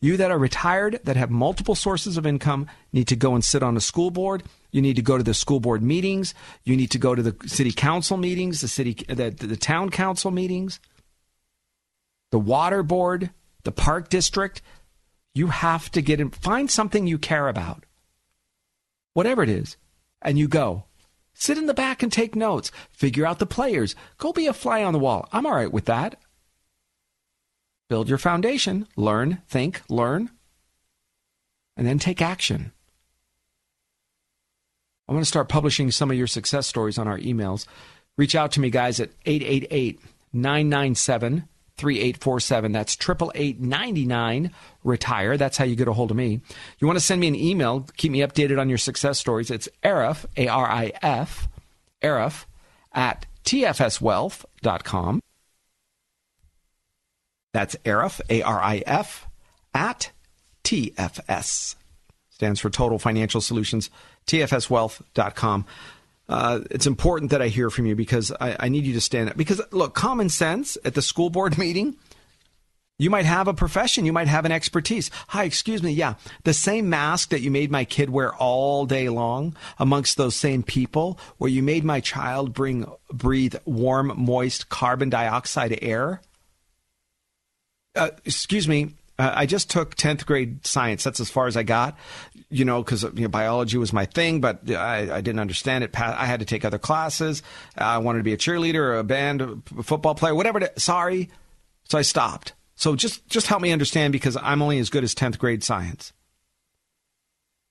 You that are retired, that have multiple sources of income, need to go and sit on a school board. You need to go to the school board meetings. You need to go to the city council meetings, the city, the, the town council meetings, the water board, the park district. You have to get in, find something you care about, whatever it is, and you go. Sit in the back and take notes. Figure out the players. Go be a fly on the wall. I'm all right with that. Build your foundation. Learn, think, learn, and then take action. I want to start publishing some of your success stories on our emails. Reach out to me, guys, at 888 997 3847. That's 888 retire. That's how you get a hold of me. You want to send me an email, keep me updated on your success stories. It's Arif, A R I F, Arif, at tfswealth.com. That's Arif, A R I F, at TFS. Stands for Total Financial Solutions, tfswealth.com uh, it's important that I hear from you because I, I need you to stand up. Because, look, common sense at the school board meeting, you might have a profession, you might have an expertise. Hi, excuse me. Yeah, the same mask that you made my kid wear all day long amongst those same people, where you made my child bring breathe warm, moist carbon dioxide air. Uh, excuse me, uh, I just took 10th grade science. That's as far as I got, you know, because you know, biology was my thing, but I, I, didn't understand it. I had to take other classes. I wanted to be a cheerleader, a band, a football player, whatever. Sorry. So I stopped. So just, just help me understand because I'm only as good as 10th grade science.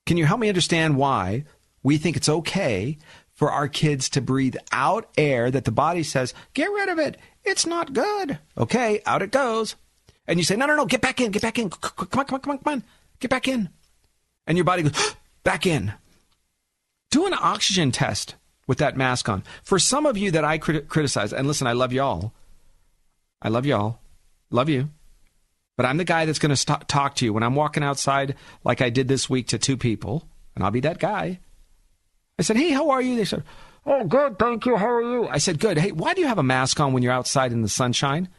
Can you help me understand why we think it's okay for our kids to breathe out air that the body says, get rid of it. It's not good. Okay, out it goes and you say, no, no, no, get back in, get back in. Come on, come on, come on, come on. Get back in. And your body goes, back in. Do an oxygen test with that mask on. For some of you that I crit- criticize, and listen, I love y'all. I love y'all. Love you. But I'm the guy that's going to st- talk to you when I'm walking outside, like I did this week to two people, and I'll be that guy. I said, hey, how are you? They said, oh, good, thank you. How are you? I said, good. Hey, why do you have a mask on when you're outside in the sunshine?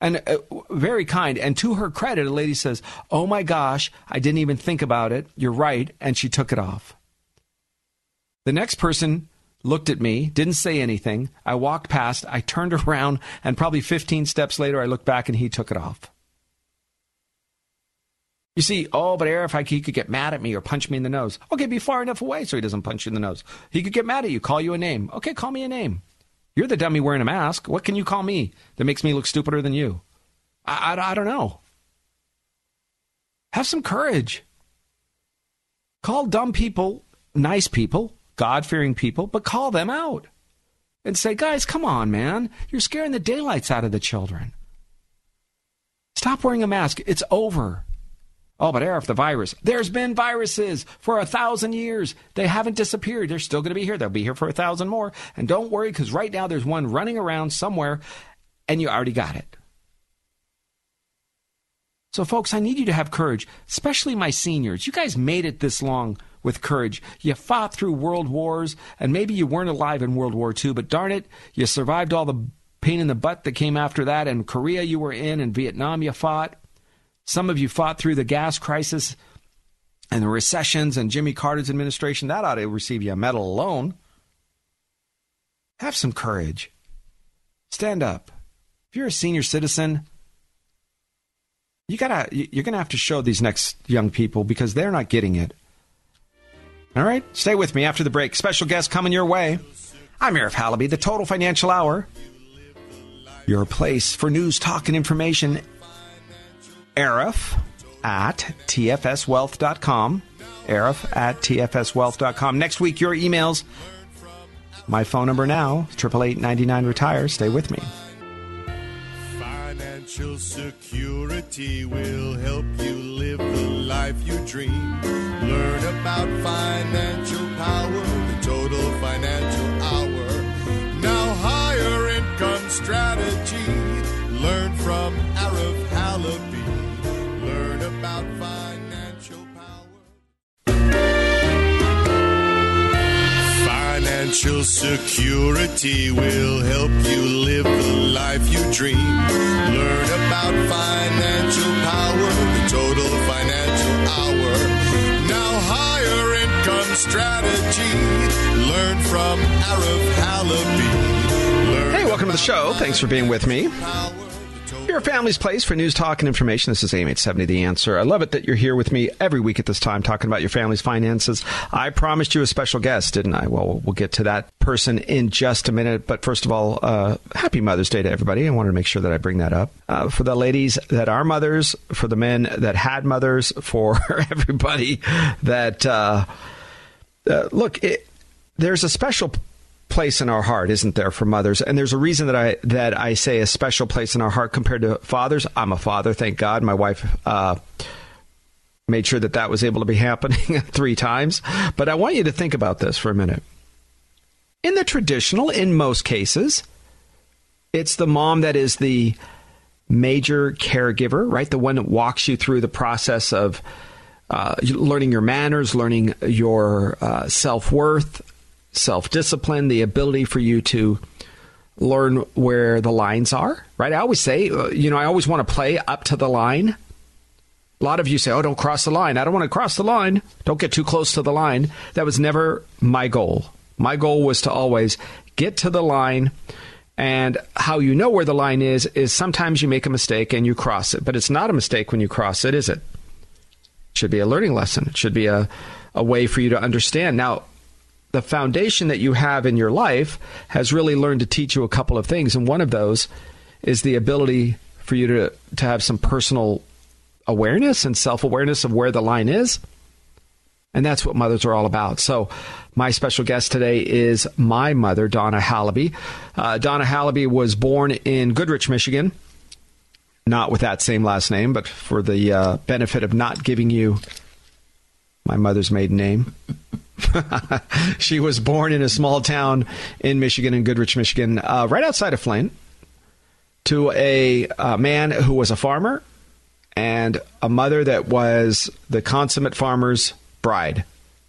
And uh, very kind. And to her credit, a lady says, Oh my gosh, I didn't even think about it. You're right. And she took it off. The next person looked at me, didn't say anything. I walked past, I turned around, and probably 15 steps later, I looked back and he took it off. You see, oh, but Arif, he could get mad at me or punch me in the nose. Okay, be far enough away so he doesn't punch you in the nose. He could get mad at you, call you a name. Okay, call me a name. You're the dummy wearing a mask. What can you call me that makes me look stupider than you? I, I, I don't know. Have some courage. Call dumb people nice people, God fearing people, but call them out and say, guys, come on, man. You're scaring the daylights out of the children. Stop wearing a mask. It's over. Oh, but Arif, the virus. There's been viruses for a thousand years. They haven't disappeared. They're still going to be here. They'll be here for a thousand more. And don't worry, because right now there's one running around somewhere, and you already got it. So, folks, I need you to have courage, especially my seniors. You guys made it this long with courage. You fought through world wars, and maybe you weren't alive in World War II, but darn it, you survived all the pain in the butt that came after that. And Korea you were in, and Vietnam you fought. Some of you fought through the gas crisis and the recessions and Jimmy Carter's administration. That ought to receive you a medal alone. Have some courage. Stand up. If you're a senior citizen, You gotta, you're gonna have to show these next young people because they're not getting it. All right, stay with me after the break. Special guest coming your way. I'm Arif Halaby, the Total Financial Hour. Your place for news, talk, and information. Arif at tfswealth.com. Arif at tfswealth.com. Next week, your emails. My phone number now, 888 retire Stay with me. Financial security will help you live the life you dream. Learn about financial power, the total financial hour. Now, higher income strategy. Learn from Arif Halaby. Learn about financial power. Financial security will help you live the life you dream. Learn about financial power, the total financial hour. Now, higher income strategy. Learn from Arif Halaby. Hey, welcome to the show. Thanks for being with me. power, the total Your family's place for news, talk, and information. This is AM 870 The Answer. I love it that you're here with me every week at this time talking about your family's finances. I promised you a special guest, didn't I? Well, we'll get to that person in just a minute. But first of all, uh, happy Mother's Day to everybody. I wanted to make sure that I bring that up. Uh, for the ladies that are mothers, for the men that had mothers, for everybody that, uh, uh, look, it, there's a special place in our heart, isn't there, for mothers? And there's a reason that I that I say a special place in our heart compared to fathers. I'm a father, thank God. My wife uh, made sure that that was able to be happening three times. But I want you to think about this for a minute. In the traditional, in most cases, it's the mom that is the major caregiver, right? The one that walks you through the process of uh, learning your manners, learning your uh, self worth, self discipline, the ability for you to learn where the lines are, right? I always say, uh, you know, I always want to play up to the line. A lot of you say, oh, don't cross the line. I don't want to cross the line. Don't get too close to the line. That was never my goal. My goal was to always get to the line. And how you know where the line is, is sometimes you make a mistake and you cross it. But it's not a mistake when you cross it, is it? It should be a learning lesson. It should be a, a way for you to understand. Now, the foundation that you have in your life has really learned to teach you a couple of things. And one of those is the ability for you to, to have some personal awareness and self awareness of where the line is. And that's what mothers are all about. So, my special guest today is my mother, Donna Halaby. Uh, Donna Halaby was born in Goodrich, Michigan. Not with that same last name, but for the uh, benefit of not giving you my mother's maiden name. she was born in a small town in Michigan, in Goodrich, Michigan, uh, right outside of Flint, to a uh, man who was a farmer and a mother that was the consummate farmer's bride.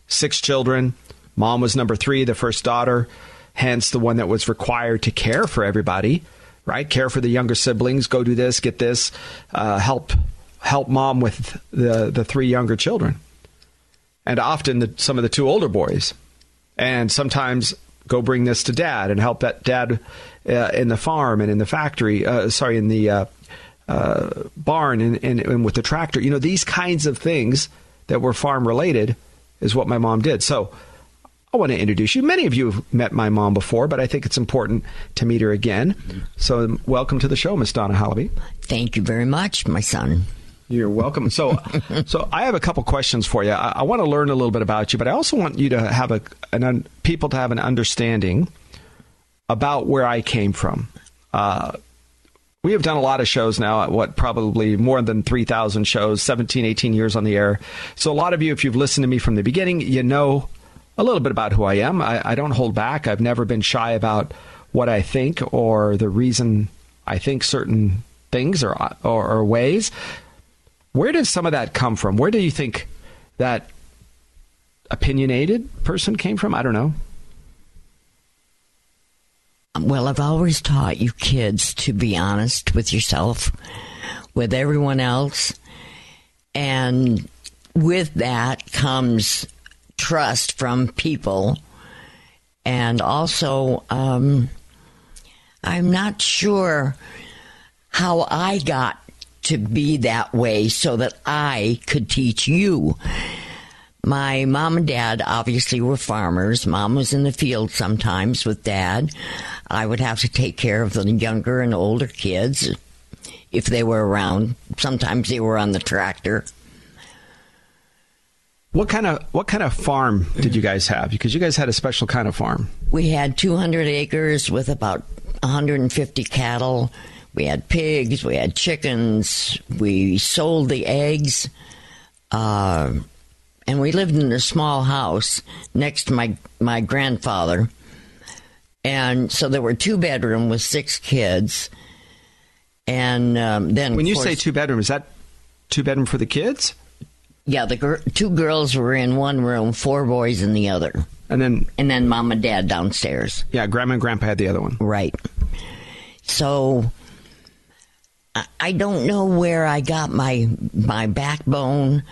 Six children. Mom was number three, the first daughter, hence the one that was required to care for everybody, right? Care for the younger siblings, go do this, get this, uh, help help mom with the the three younger children and often the, some of the two older boys. And sometimes go bring this to dad and help that dad uh, in the farm and in the factory, uh, sorry, in the uh, uh, barn and, and, and with the tractor. You know, these kinds of things that were farm related is what my mom did. So I want to introduce you. Many of you have met my mom before, but I think it's important to meet her again. So welcome to the show, Miss Donna Halaby. Thank you very much, my son. You're welcome. So, so I have a couple questions for you. I, I want to learn a little bit about you, but I also want you to have a an un, people to have an understanding about where I came from. Uh, we have done a lot of shows now, at what probably more than 3,000 shows, 17, 18 years on the air. So, a lot of you, if you've listened to me from the beginning, you know a little bit about who I am. I, I don't hold back. I've never been shy about what I think or the reason I think certain things or, or, or ways. Where did some of that come from? Where do you think that opinionated person came from? I don't know. Well, I've always taught you kids to be honest with yourself, with everyone else. And with that comes trust from people. And also, um, I'm not sure how I got to be that way so that I could teach you. My mom and dad obviously were farmers. Mom was in the field sometimes with dad. I would have to take care of the younger and older kids if they were around. Sometimes they were on the tractor. What kind of what kind of farm did you guys have? Because you guys had a special kind of farm. We had 200 acres with about 150 cattle. We had pigs. We had chickens. We sold the eggs. Uh, and we lived in a small house next to my, my grandfather. And so there were two bedroom with six kids. And um, then When you course- say two bedroom, is that two bedroom for the kids? yeah, the gir- two girls were in one room, four boys in the other, And then and then mom and dad downstairs. yeah, grandma and grandpa had the other one. Right. So I- don't know where I got my my backbone,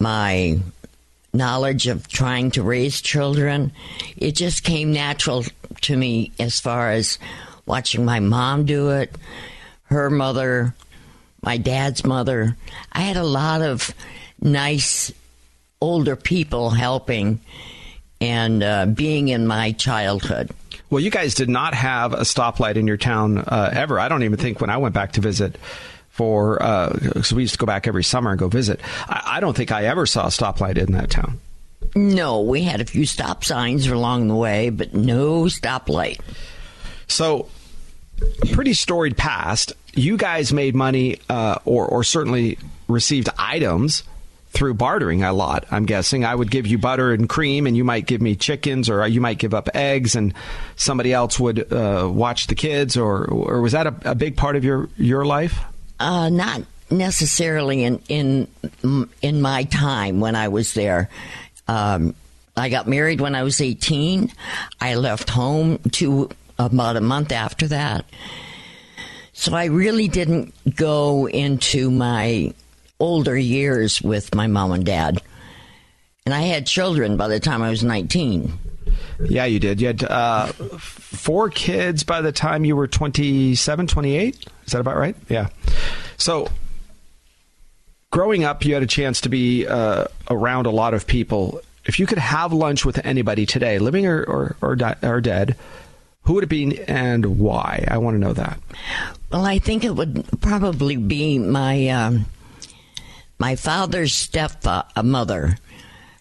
my knowledge of trying to raise children. It just came natural to me as far as watching my mom do it, her mother, my dad's mother. I had a lot of nice older people helping and uh, being in my childhood. Well, you guys did not have a stoplight in your town uh, ever. I don't even think when I went back to visit for, uh, we used to go back every summer and go visit. I, I don't think I ever saw a stoplight in that town. No, we had a few stop signs along the way, but no stoplight. So, pretty storied past. You guys made money, uh, or or certainly received items through bartering a lot. I'm guessing I would give you butter and cream, and you might give me chickens, or you might give up eggs, and somebody else would uh, watch the kids, or or was that a, a big part of your your life? Uh, not necessarily in in in my time when I was there. Um, I got married when I was 18. I left home to about a month after that. So I really didn't go into my older years with my mom and dad. And I had children by the time I was 19. Yeah, you did. You had uh, four kids by the time you were 27, 28. Is that about right? Yeah. So, growing up, you had a chance to be uh, around a lot of people. If you could have lunch with anybody today, living or, or, or, di- or dead, who would it be and why? I want to know that. Well, I think it would probably be my um, my father's stepmother.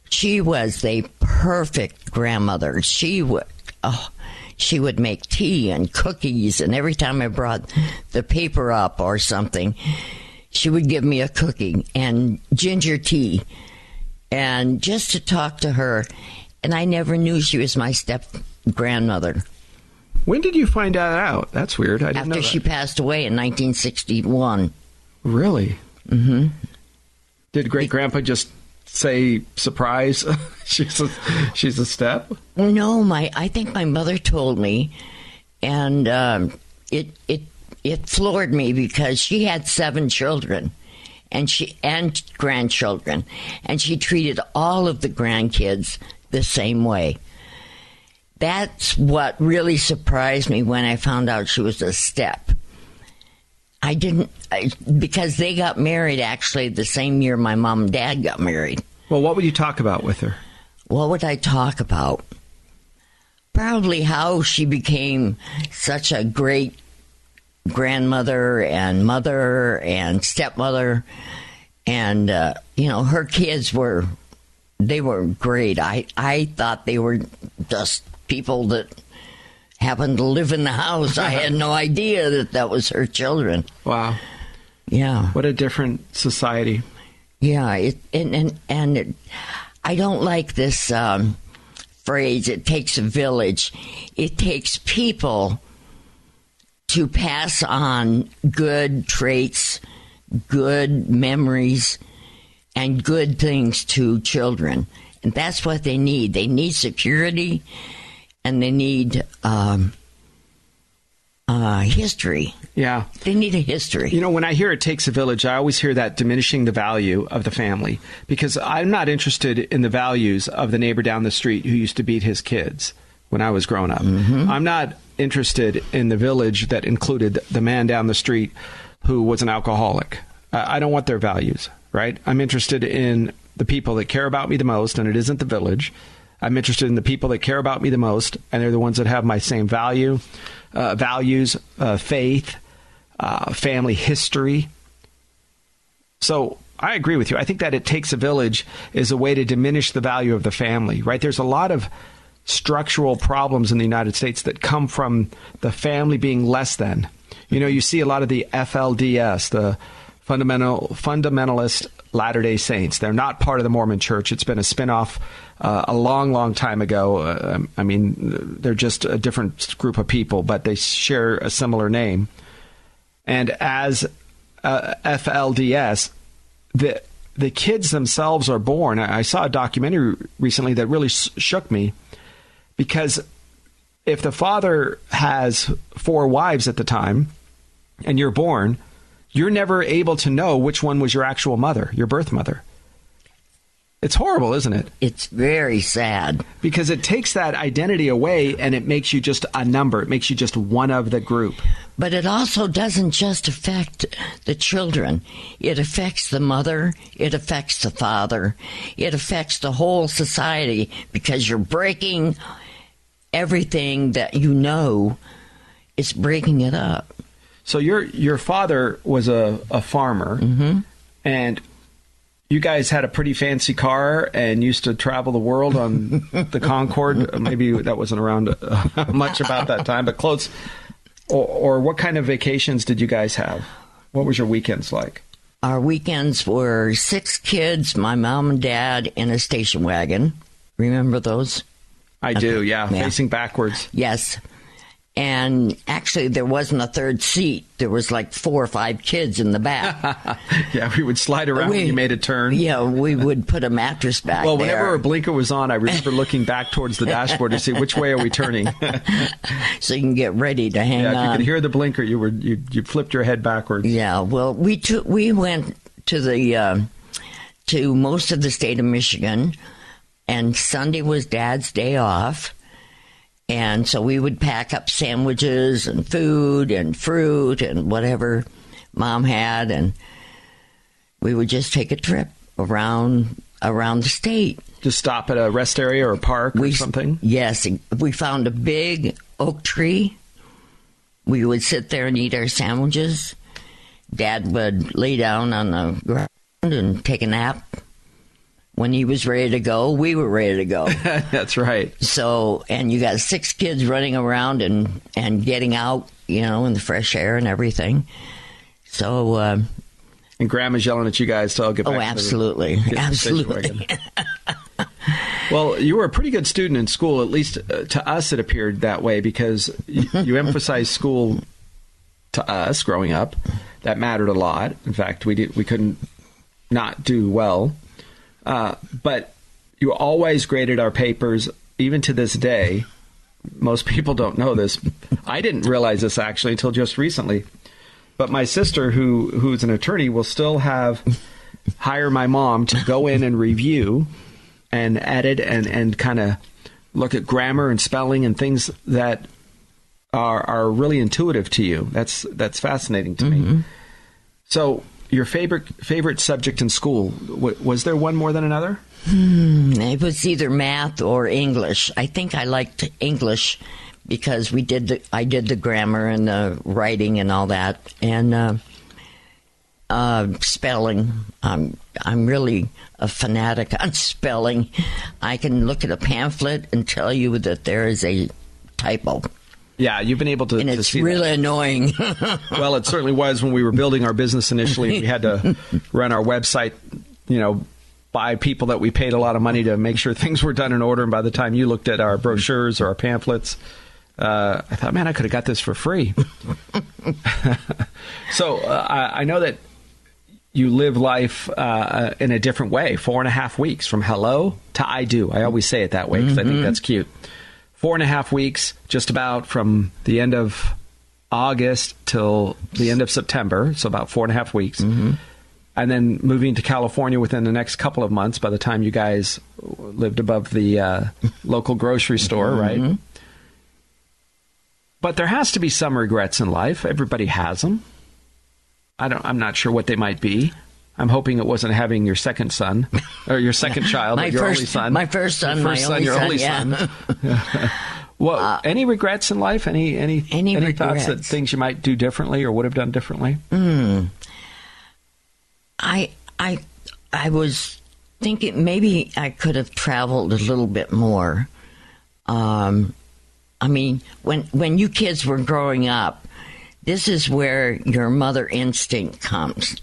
She was a perfect grandmother. She would oh, she would make tea and cookies, and every time I brought the paper up or something, she would give me a cookie and ginger tea, and just to talk to her. And I never knew she was my step grandmother When did you find that out? That's weird. I didn't know after that. she passed away in 1961. Really? Mm-hmm. Did great grandpa just say surprise? she's a, she's a step. No, my I think my mother told me, and um, it it it floored me because she had seven children, and she and grandchildren, and she treated all of the grandkids the same way. That's what really surprised me when I found out she was a step. I didn't I, because they got married actually the same year my mom and dad got married. Well, what would you talk about with her? What would I talk about? Probably how she became such a great grandmother and mother and stepmother. And, uh, you know, her kids were, they were great. I, I thought they were just people that happened to live in the house. I had no idea that that was her children. Wow, Yeah. what a different society. Yeah, it, and and and it, I don't like this um, phrase. It takes a village. It takes people to pass on good traits, good memories, and good things to children, and that's what they need. They need security, and they need um, uh, history. Yeah. They need a history. You know, when I hear it takes a village, I always hear that diminishing the value of the family because I'm not interested in the values of the neighbor down the street who used to beat his kids when I was growing up. I'm not interested in the village that included the man down the street who was an alcoholic. Uh, I don't want their values, right? I'm interested in the people that care about me the most, and it isn't the village. I'm interested in the people that care about me the most, and they're the ones that have my same value, uh, values, uh, faith, uh, family history. So I agree with you. I think that it takes a village is a way to diminish the value of the family, right? There's a lot of structural problems in the United States that come from the family being less than. You know, you see a lot of the FLDS, the fundamental fundamentalist Latter Day Saints. They're not part of the Mormon Church. It's been a spinoff uh, a long, long time ago. Uh, I mean, they're just a different group of people, but they share a similar name. And as uh, FLDS, the the kids themselves are born. I saw a documentary recently that really shook me because if the father has four wives at the time and you're born, you're never able to know which one was your actual mother, your birth mother. It's horrible, isn't it? It's very sad. Because it takes that identity away and it makes you just a number. It makes you just one of the group. But it also doesn't just affect the children. It affects the mother. It affects the father. It affects the whole society because you're breaking everything that you know. It's breaking it up. So your your father was a, a farmer, mm-hmm. and you guys had a pretty fancy car and used to travel the world on the Concorde. Maybe that wasn't around uh, much about that time, but close. Or, or, what kind of vacations did you guys have? What was your weekends like? Our weekends were six kids, my mom and dad in a station wagon. Remember those? I okay. do, yeah, yeah, facing backwards. Yes and actually there wasn't a third seat. There was like four or five kids in the back. Yeah we would slide around we, when you made a turn. Yeah we would put a mattress back well whenever there. a blinker was on i remember looking back towards the dashboard to see which way are we turning. So you can get ready to hang out. yeah, on you could hear the blinker you were you, you flipped your head backwards. Yeah well we took we went to the uh, to most of the state of michigan and sunday was dad's day off and so we would pack up sandwiches and food and fruit and whatever mom had and we would just take a trip around around the state. Just stop at a rest area or a park we, or something? Yes. We found a big oak tree. We would sit there and eat our sandwiches. Dad would lay down on the ground and take a nap when he was ready to go, we were ready to go. That's right. So, and you got six kids running around and and getting out, you know, in the fresh air and everything. So, uh, and Grandma's yelling at you guys to all get back. Oh, absolutely, the, absolutely. well, you were a pretty good student in school. At least uh, to us, it appeared that way because you, you emphasized school to us growing up. That mattered a lot. In fact, we did, we couldn't not do well uh, but you always graded our papers, even to this day. Most people don't know this. I didn't realize this actually until just recently. But my sister, who who's an attorney, will still have hire my mom to go in and review and edit and, and kind of look at grammar and spelling and things that are are really intuitive to you. That's that's fascinating to mm-hmm. me. So your favorite favorite subject in school was there one more than another? Hmm, it was either math or English. I think I liked English because we did the I did the grammar and the writing and all that and uh, uh, spelling. I'm really a fanatic on spelling. I can look at a pamphlet and tell you that there is a typo. Yeah, you've been able to. And to it's really that. annoying. well, it certainly was when we were building our business initially. We had to run our website, you know, by people that we paid a lot of money to make sure things were done in order. And by the time you looked at our brochures or our pamphlets, uh, I thought, man, I could have got this for free. so uh, I, I, know that you live life uh, in a different way. Four and a half weeks from hello to I do. I always say it that way because mm-hmm. I think mm-hmm. that's cute four and a half weeks, just about from the end of August till the end of September, so about four and a half weeks. Mm-hmm. And then moving to California within the next couple of months by the time you guys lived above the uh, local grocery store, mm-hmm. right? But there has to be some regrets in life. Everybody has them. I don't. I'm not sure what they might be. I'm hoping it wasn't having your second son or your second child, My your first- only son. my first son, your my first son, only your son, only yeah. son. well, any regrets in life? Any any Any thoughts that things you might do differently or would have done differently? I I I was thinking maybe I could have traveled a little bit more. Um, I mean, when when you kids were growing up, this is where your mother instinct comes.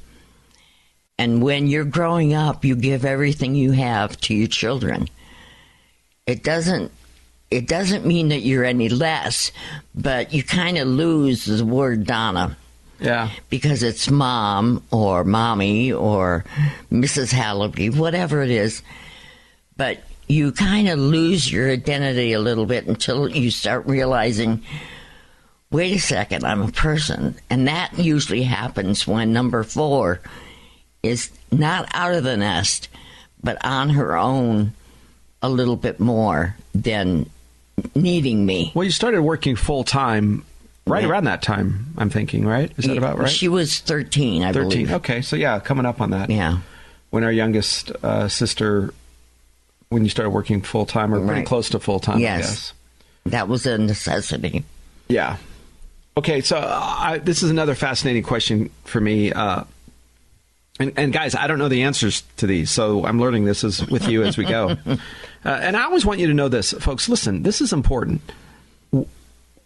And when you're growing up, you give everything you have to your children. It doesn't it doesn't mean that you're any less, but you kind of lose the word Donna Yeah. because it's mom or mommy or Mrs. Halaby, whatever it is. But you kind of lose your identity a little bit until you start realizing, wait a second, I'm a person. And that usually happens when number four is not out of the nest, but on her own a little bit more than needing me. Well, you started working full time right Yeah. around that time. I'm thinking, right? Is that about right? She was 13, I Thirteen. believe. Okay, so yeah, coming up on that. Yeah. When our youngest uh, sister, when you started working full time or pretty close to full time, I Yes. guess. That was a necessity. Yeah. Okay, so uh, I, this is another fascinating question for me. Uh, and, and guys, I don't know the answers to these, so I'm learning this as, with you as we go. uh, and I always want you to know this, folks. Listen, this is important.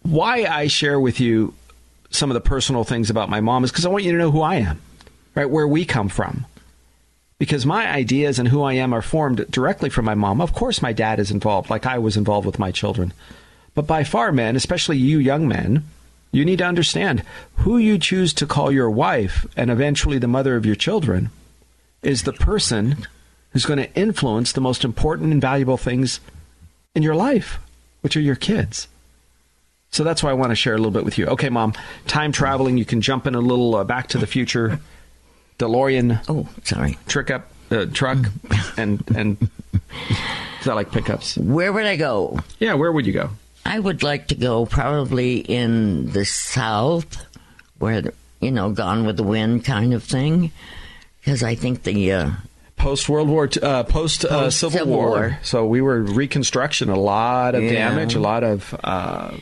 Why I share with you some of the personal things about my mom is because I want you to know who I am, right? Where we come from. Because my ideas and who I am are formed directly from my mom. Of course, my dad is involved, like I was involved with my children. But by far, men, especially you young men, you need to understand who you choose to call your wife and eventually the mother of your children is the person who's going to influence the most important and valuable things in your life, which are your kids. So that's why I want to share a little bit with you. Okay, mom, time traveling, you can jump in a little uh, back to the future DeLorean Oh, sorry. trick up uh, truck and and is that like pickups? Where would I go? Yeah, where would you go? I would like to go probably in the south, where you know, Gone with the Wind kind of thing, because I think the uh, Post World War, uh, post uh, Civil Civil War. War. So we were reconstruction, a lot of Yeah. damage, a lot of uh,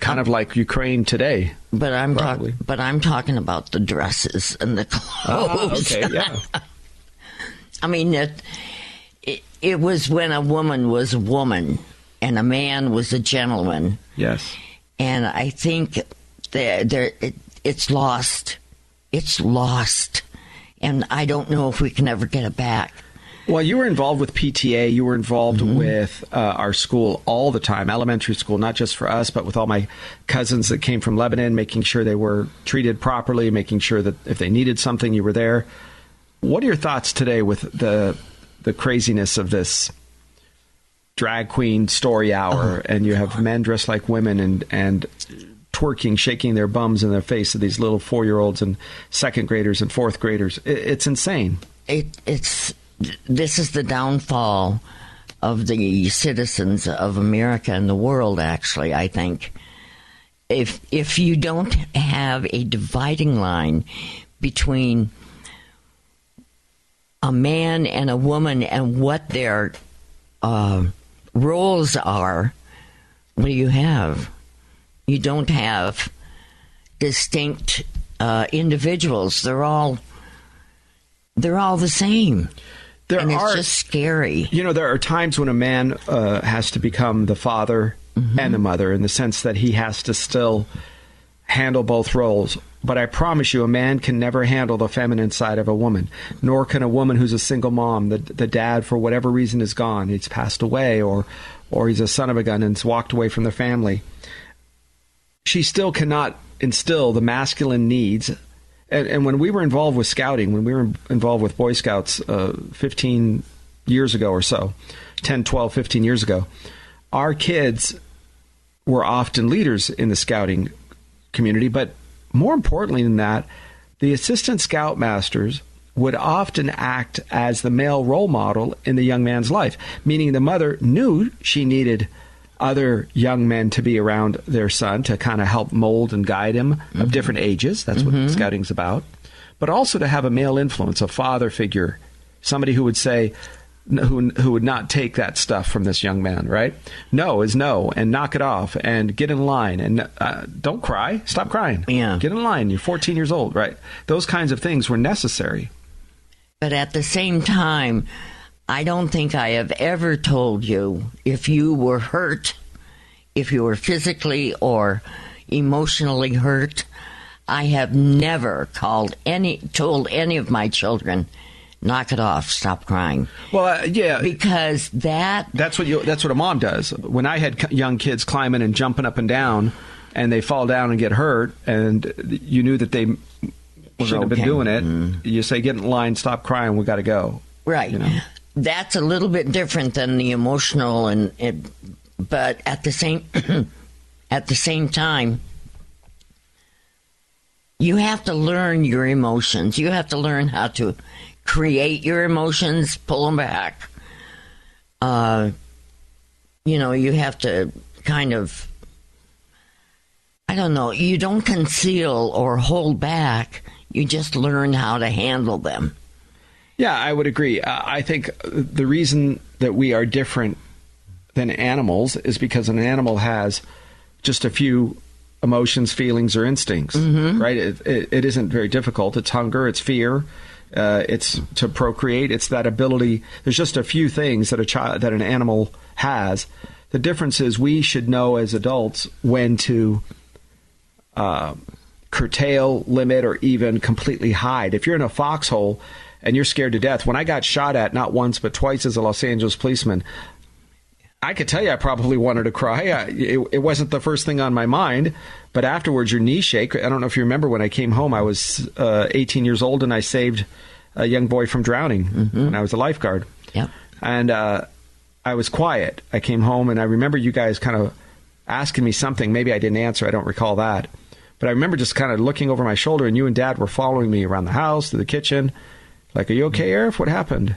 kind of like Ukraine today. but I'm talking, but I'm talking about the dresses and the clothes. okay, yeah, I mean, it, it it was when a woman was a woman and a man was a gentleman. yes. and I think there there it, it's lost. It's lost, and I don't know if we can ever get it back. Well, you were involved with PTA. You were involved Mm-hmm. with uh, our school all the time, elementary school, not just for us, but with all my cousins that came from Lebanon, making sure they were treated properly, making sure that if they needed something, you were there. What are your thoughts today with the the craziness of this drag queen story hour, and you have men dressed like women and and twerking, shaking their bums in the face of these little four year olds and second graders and fourth graders? It, it's insane. It it's this is the downfall of the citizens of America and the world. Actually, I think if if you don't have a dividing line between a man and a woman and what their uh, roles are, what do you have? You don't have distinct uh, individuals. They're all they're all the same, There and are it's just scary. You know, there are times when a man uh, has to become the father and the mother in the sense that he has to still handle both roles. But I promise you, a man can never handle the feminine side of a woman, nor can a woman who's a single mom. The, the dad, for whatever reason, is gone. He's passed away, or, or he's a son of a gun and's walked away from the family. She still cannot instill the masculine needs. And, and when we were involved with scouting, when we were involved with Boy Scouts uh, 15 years ago or so, 10, 12, 15 years ago, our kids were often leaders in the scouting community. But more importantly than that, the assistant scoutmasters would often act as the male role model in the young man's life, meaning the mother knew she needed other young men to be around their son to kind of help mold and guide him of mm-hmm. different ages. That's what mm-hmm. scouting's about. but also to have a male influence, a father figure, somebody who would say, who, who would not take that stuff from this young man, right? No is no, and knock it off, and get in line, and uh, don't cry. Stop crying. Yeah. Get in line. You're 14 years old, right? Those kinds of things were necessary. But at the same time, I don't think I have ever told you if you were hurt, if you were physically or emotionally hurt. I have never called any, told any of my children, knock it off, stop crying. Well, uh, yeah, Because that that's what you, that's what a mom does. When I had young kids climbing and jumping up and down, and they fall down and get hurt, and you knew that they shouldn't have been doing it, you say, "Get in line, stop crying, we got to go." Right. You know? That's a little bit different than the emotional and it, but at the same at the same time you have to learn your emotions. You have to learn how to create your emotions, pull them back. Uh you know, you have to kind of I don't know, you don't conceal or hold back. You just learn how to handle them. Yeah, I would agree. Uh, I think the reason that we are different than animals is because an animal has just a few emotions, feelings, or instincts, right? It, it, it isn't very difficult. It's hunger, it's fear, uh, it's to procreate. It's that ability. There's just a few things that a child, that an animal has. The difference is we should know as adults when to uh, curtail, limit, or even completely hide. If you're in a foxhole and you're scared to death, when I got shot at not once but twice as a Los Angeles policeman, I could tell you I probably wanted to cry. I, it, it wasn't the first thing on my mind, but afterwards your knees shake. I don't know if you remember when I came home. I was uh, 18 years old and I saved a young boy from drowning when I was a lifeguard. Yep. And uh, I was quiet. I came home and I remember you guys kind of asking me something. Maybe I didn't answer. I don't recall that. But I remember just kind of looking over my shoulder, and you and Dad were following me around the house to the kitchen. Like, are you okay, Arif? What happened?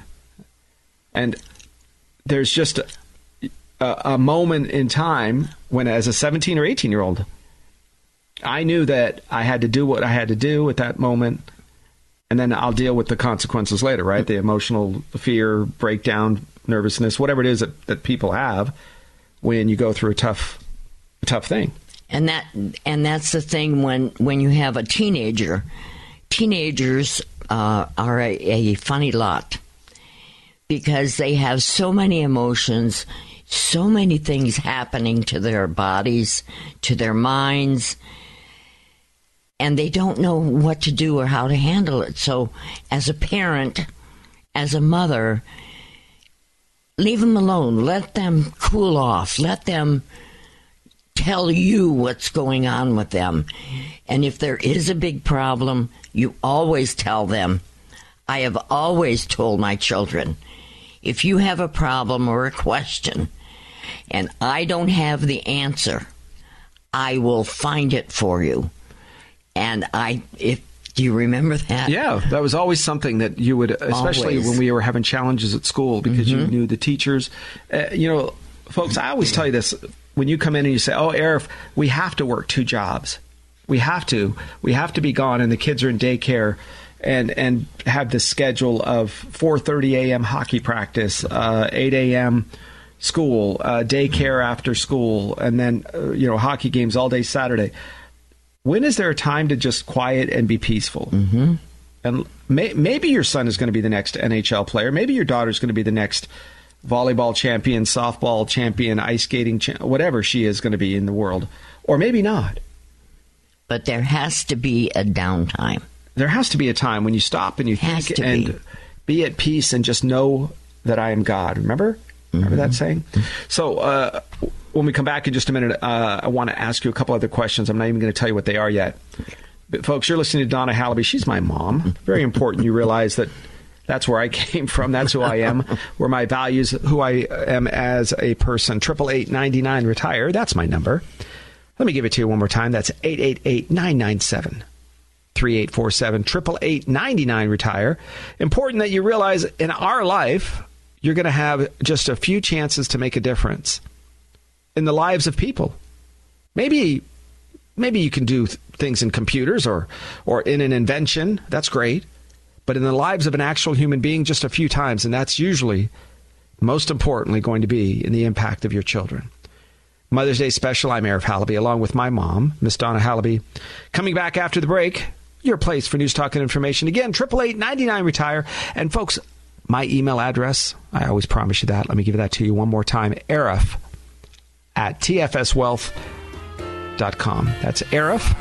And there's just a, a, moment in time when, as a 17 or 18 year old, I knew that I had to do what I had to do at that moment, and then I'll deal with the consequences later, right? The emotional fear, breakdown, nervousness, whatever it is that, that people have when you go through a tough, a tough thing. and that and that's the thing when when you have a teenager teenagers uh, are a, a funny lot because they have so many emotions so many things happening to their bodies to their minds and they don't know what to do or how to handle it so as a parent as a mother leave them alone let them cool off let them tell you what's going on with them. And if there is a big problem, you always tell them. I have always told my children if you have a problem or a question and I don't have the answer, I will find it for you. And I, if, do you remember that? Yeah, that was always something that you would, especially Always. when we were having challenges at school, because you knew the teachers. Uh, you know, folks, I always tell you this when you come in and you say, "Oh, Arif, we have to work two jobs. We have to. We have to be gone, and the kids are in daycare." And, and have the schedule of 4:30 a.m. hockey practice, uh, 8 a.m. school, uh, daycare after school, and then uh, you know hockey games all day Saturday. When is there a time to just quiet and be peaceful? Mm-hmm. And may, maybe your son is going to be the next NHL player. Maybe your daughter is going to be the next volleyball champion, softball champion, ice skating, cha- whatever she is going to be in the world. Or maybe not. But there has to be a downtime. There has to be a time when you stop and you think and be. be. at peace and just know that I am God. Remember? Remember that saying? So, uh, when we come back in just a minute, uh, I want to ask you a couple other questions. I'm not even going to tell you what they are yet. But, folks, you're listening to Donna Halaby. She's my mom. Very important you realize that that's where I came from. That's who I am. where my values, who I am as a person. Triple eight ninety nine retire. That's my number. Let me give it to you one more time. That's eight eight eight nine nine seven. 3847 888 99 retire. Important that you realize in our life, you're going to have just a few chances to make a difference in the lives of people. Maybe maybe you can do th- things in computers or, or in an invention. That's great. But in the lives of an actual human being, just a few times. And that's usually, most importantly, going to be in the impact of your children. Mother's Day special. I'm Arif Halaby along with my mom, Miss Donna Halaby. Coming back after the break, your place for news, talk, and information. Again, 888 retire And folks, my email address, I always promise you that. Let me give that to you one more time. Arif at tfswealth.com. That's Arif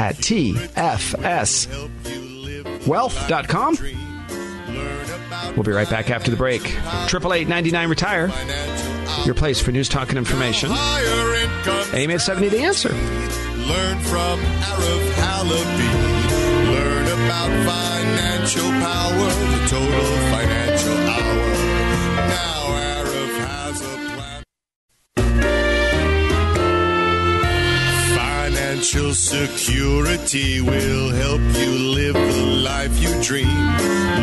at tfswealth.com. We'll be right back after the break. 888 retire Your place for news, talk, and information. AM 870 The Answer. Learn from Arif. About financial power, the total financial hour. Now Arif has a plan. Financial security will help you live the life you dream.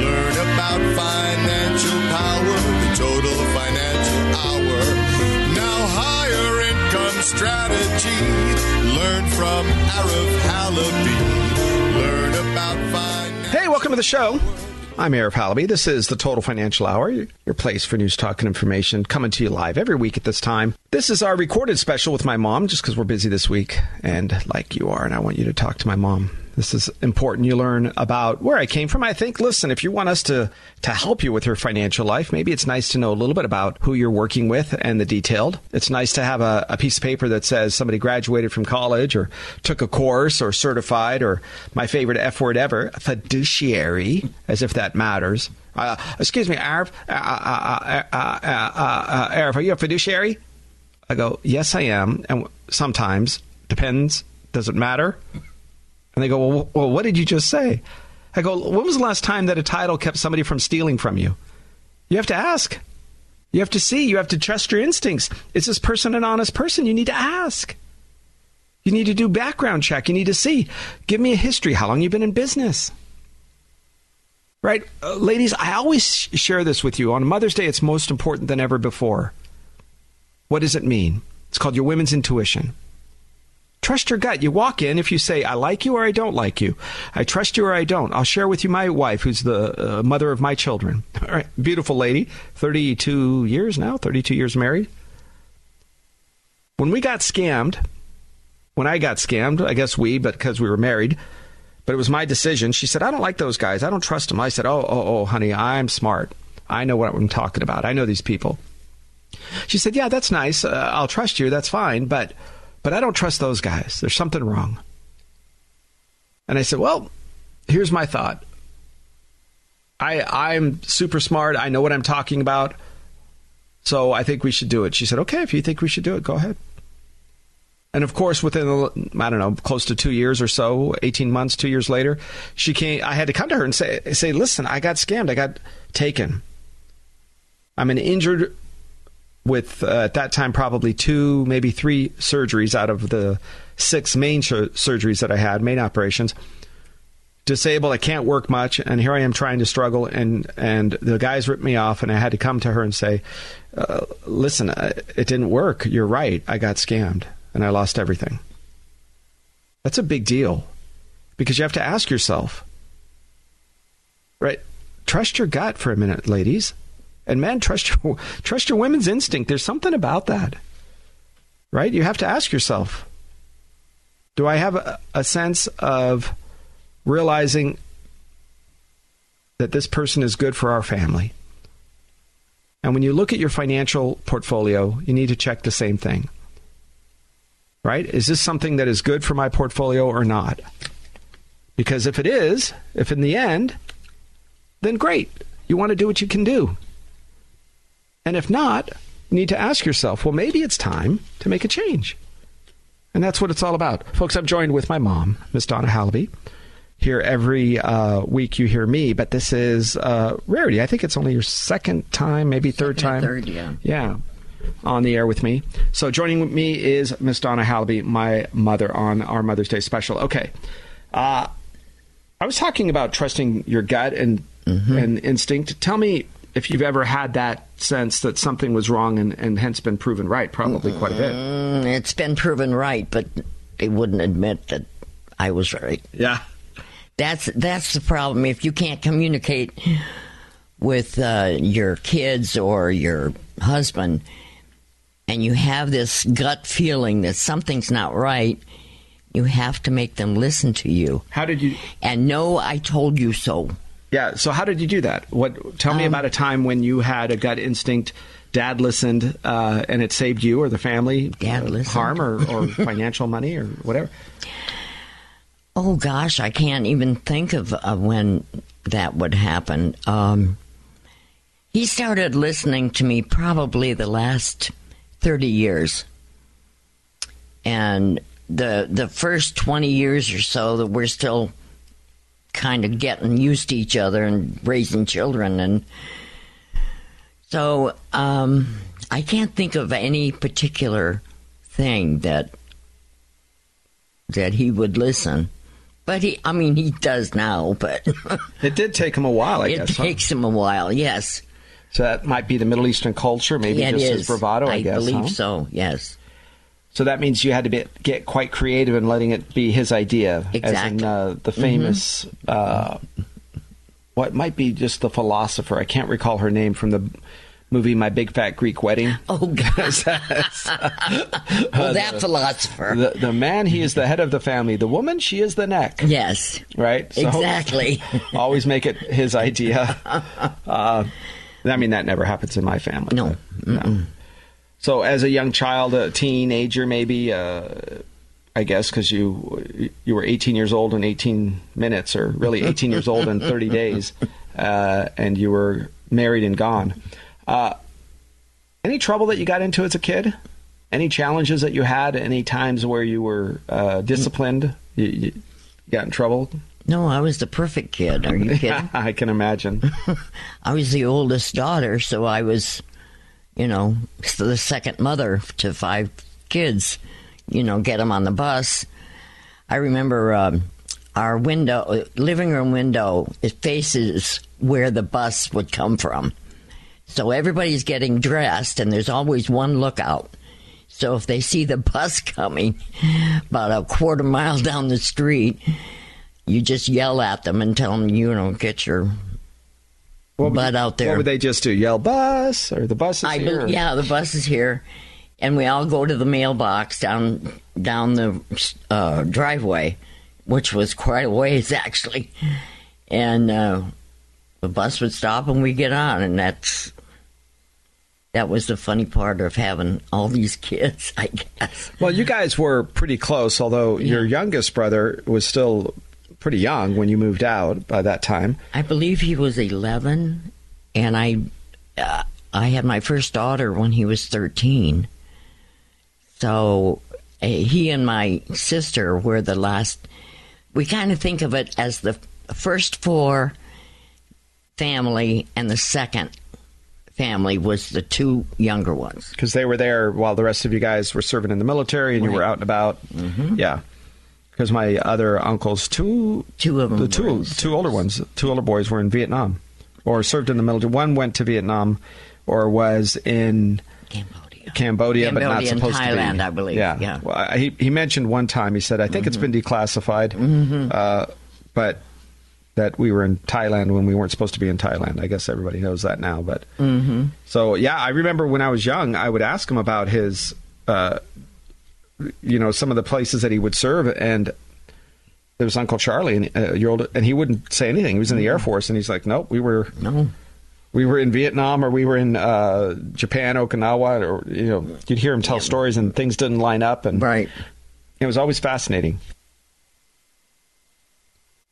Learn about financial power, the total financial hour. Now higher income strategy. Learn from Arif Halaby. Hey, welcome to the show. I'm Eric Halaby. This is the Total Financial Hour, your place for news, talk, and information, coming to you live every week at this time. This is our recorded special with my mom, just because we're busy this week, and like you are, and I want you to talk to my mom. This is important. You learn about where I came from. I think, listen, if you want us to, to help you with your financial life, maybe it's nice to know a little bit about who you're working with and the detailed. It's nice to have a, a piece of paper that says somebody graduated from college or took a course or certified or my favorite F word ever, fiduciary, as if that matters. Uh, excuse me, Arif, uh, uh, uh, uh, are you a fiduciary? I go, yes, I am. And sometimes, depends, does it matter? And they go, well, well, what did you just say? I go, when was the last time that a title kept somebody from stealing from you? You have to ask. You have to see. You have to trust your instincts. Is this person an honest person? You need to ask. You need to do background check. You need to see. Give me a history. How long you been in business? Right? Uh, ladies, I always share this with you. On Mother's Day, it's most important than ever before. What does it mean? It's called your women's intuition. Trust your gut. You walk in if you say, I like you or I don't like you. I trust you or I don't. I'll share with you my wife, who's the uh, mother of my children. All right. Beautiful lady, 32 years now, 32 years married. When we got scammed, when I got scammed, I guess we, but because we were married, but it was my decision. She said, I don't like those guys. I don't trust them. I said, Oh, oh, oh, honey, I'm smart. I know what I'm talking about. I know these people. She said, Yeah, that's nice. Uh, I'll trust you. That's fine. But but I don't trust those guys. There's something wrong. And I said, Well, here's my thought. I I'm super smart. I know what I'm talking about. So I think we should do it. She said, Okay, if you think we should do it, go ahead. And of course, within I don't know, close to two years or so, eighteen months, two years later, she came. I had to come to her and say, "Say, listen, I got scammed. I got taken. I'm an injured with uh, at that time probably two, maybe three surgeries out of the six main surgeries that I had, main operations. Disabled, I can't work much, and here I am trying to struggle, and and the guys ripped me off, and I had to come to her and say, uh, "Listen, uh, it didn't work. You're right. I got scammed, and I lost everything." That's a big deal, because you have to ask yourself, right? Trust your gut for a minute, ladies. And man, trust your trust your women's instinct. There's something about that, right? You have to ask yourself: Do I have a, a sense of realizing that this person is good for our family? And when you look at your financial portfolio, you need to check the same thing. Right? Is this something that is good for my portfolio or not? Because if it is, if in the end, then great. You want to do what you can do. And if not, you need to ask yourself, well, maybe it's time to make a change. And that's what it's all about. Folks, I'm joined with my mom, Miss Donna Halaby. Here every uh, week you hear me, but this is uh, rarity. I think it's only your second time, maybe third Second time. third, yeah. Yeah, on the air with me. So joining with me is Miss Donna Halaby, my mother, on our Mother's Day special. Okay. Uh, I was talking about trusting your gut and, and instinct. Tell me if you've ever had that sense that something was wrong and, and hence been proven right, probably quite a bit. Mm, it's been proven right, but they wouldn't admit that I was right. Yeah. That's that's the problem. If you can't communicate with uh, your kids or your husband, and you have this gut feeling that something's not right, you have to make them listen to you. How did you? And no, I told you so. Yeah. So how did you do that? What? Tell me Um, about a time when you had a gut instinct. Dad listened, uh, and it saved you or the family Dad uh, listened. harm or, or financial money or whatever. Oh gosh, I can't even think of, of when that would happen. Um, he started listening to me probably the last thirty years, and the the first twenty years or so that we're still kind of getting used to each other and raising children, and so um, I can't think of any particular thing that that he would listen. But he, I mean, he does now, but It did take him a while, I it guess. huh? takes him a while, yes. So that might be the Middle Eastern culture, maybe Yeah, just is. his bravado, I, guess. I believe huh? so, yes. So that means you had to be, get quite creative in letting it be his idea, as in uh, the famous, uh, what might be just the philosopher. I can't recall her name from the movie My Big Fat Greek Wedding. Oh, God. well, that philosopher. The, the man, he is the head of the family. The woman, she is the neck. yes, Right? So exactly. always make it his idea. Uh, I mean, that never happens in my family. No. But, no. So, as a young child, a teenager, maybe, uh, I guess, because you you were 18 years old in 18 minutes, or really 18 years old in 30 days, uh, and you were married and gone. Uh, any trouble that you got into as a kid? Any challenges that you had? Any times where you were uh, disciplined? You, you got in trouble? no, I was the perfect kid. Are you kidding? I can imagine. I was the oldest daughter, so I was, you know, the second mother to five kids. You know, get them on the bus. I remember um, our window, living room window, it faces where the bus would come from. So everybody's getting dressed, and there's always one lookout. So if they see the bus coming about a quarter mile down the street, you just yell at them and tell them, you know, get your What would butt you- out there. What would they just do? Yell bus or the bus is I here? bel yeah, the bus is here, and we all go to the mailbox down down the uh, driveway, which was quite a ways actually, and uh, the bus would stop and we get on, and that's that was the funny part of having all these kids, I guess. Well, you guys were pretty close, although your youngest brother was still pretty young when you moved out by that time. I believe he was eleven, and I uh, I had my first daughter when he was thirteen. So uh, he and my sister were the last. We kind of think of it as the first four family, and the second family was the two younger ones. Because they were there while the rest of you guys were serving in the military and you were out and about. Yeah. Because my other uncles, two, Two of them the two, two older ones, two older boys were in Vietnam or served in the military. One went to Vietnam or was in Cambodia. Cambodia, but not Cambodia supposed to be. Thailand, I believe, Yeah. yeah. Mm-hmm. Well, I, he he mentioned one time. He said, "I think it's been declassified, uh, but that we were in Thailand when we weren't supposed to be in Thailand. I guess everybody knows that now. But Mm-hmm. so yeah, I remember when I was young, I would ask him about his, uh, you know, some of the places that he would serve, and there was Uncle Charlie, and uh, your old, and he wouldn't say anything. He was in the Air Force, and he's like, "Nope, we were." No. we were in Vietnam or we were in uh, Japan, Okinawa, or you know, you'd hear him tell stories and things didn't line up, and Right. it was always fascinating.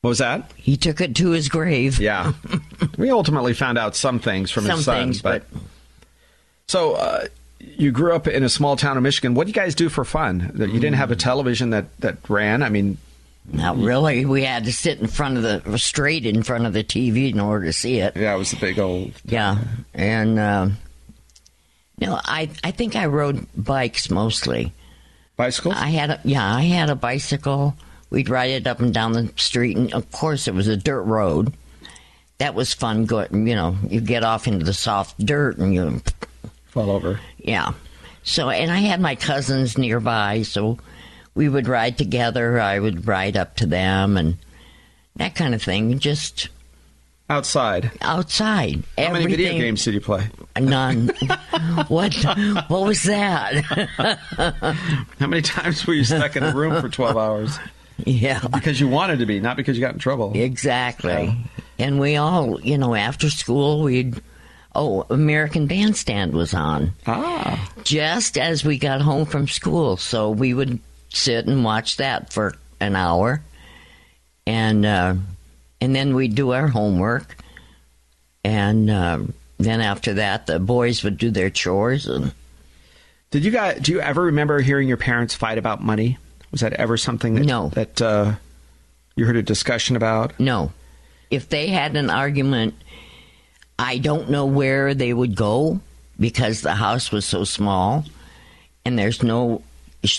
What was that? He took it to his grave. Yeah, we ultimately found out some things from Some his son, things, but so uh, you grew up in a small town in Michigan. What do you guys do for fun? That you didn't have a television that that ran. I mean, Not really. We had to sit in front of the straight in front of the TV in order to see it. yeah, it was a big old. Yeah, and uh, no, I I think I rode bikes mostly. Bicycles? I had a yeah, I had a bicycle. We'd ride it up and down the street, and of course it was a dirt road. That was fun. Going, you know, you get off into the soft dirt, and you Fall over. yeah. So, and I had my cousins nearby, so we would ride together. I would ride up to them and that kind of thing. Just Outside. outside. How many video games did you play? None. what? What was that? How many times were you stuck in a room for 12 hours? yeah. Because you wanted to be, not because you got in trouble. Exactly. And we all, you know, after school, we'd, oh, American Bandstand was on Ah. just as we got home from school. So we would sit and watch that for an hour. And, uh, and then we'd do our homework. And, um, then after that, the boys would do their chores and, Did you guys, do you ever remember hearing your parents fight about money? Was that ever something that, No. that uh, you heard a discussion about? No. If they had an argument, I don't know where they would go because the house was so small and there's no,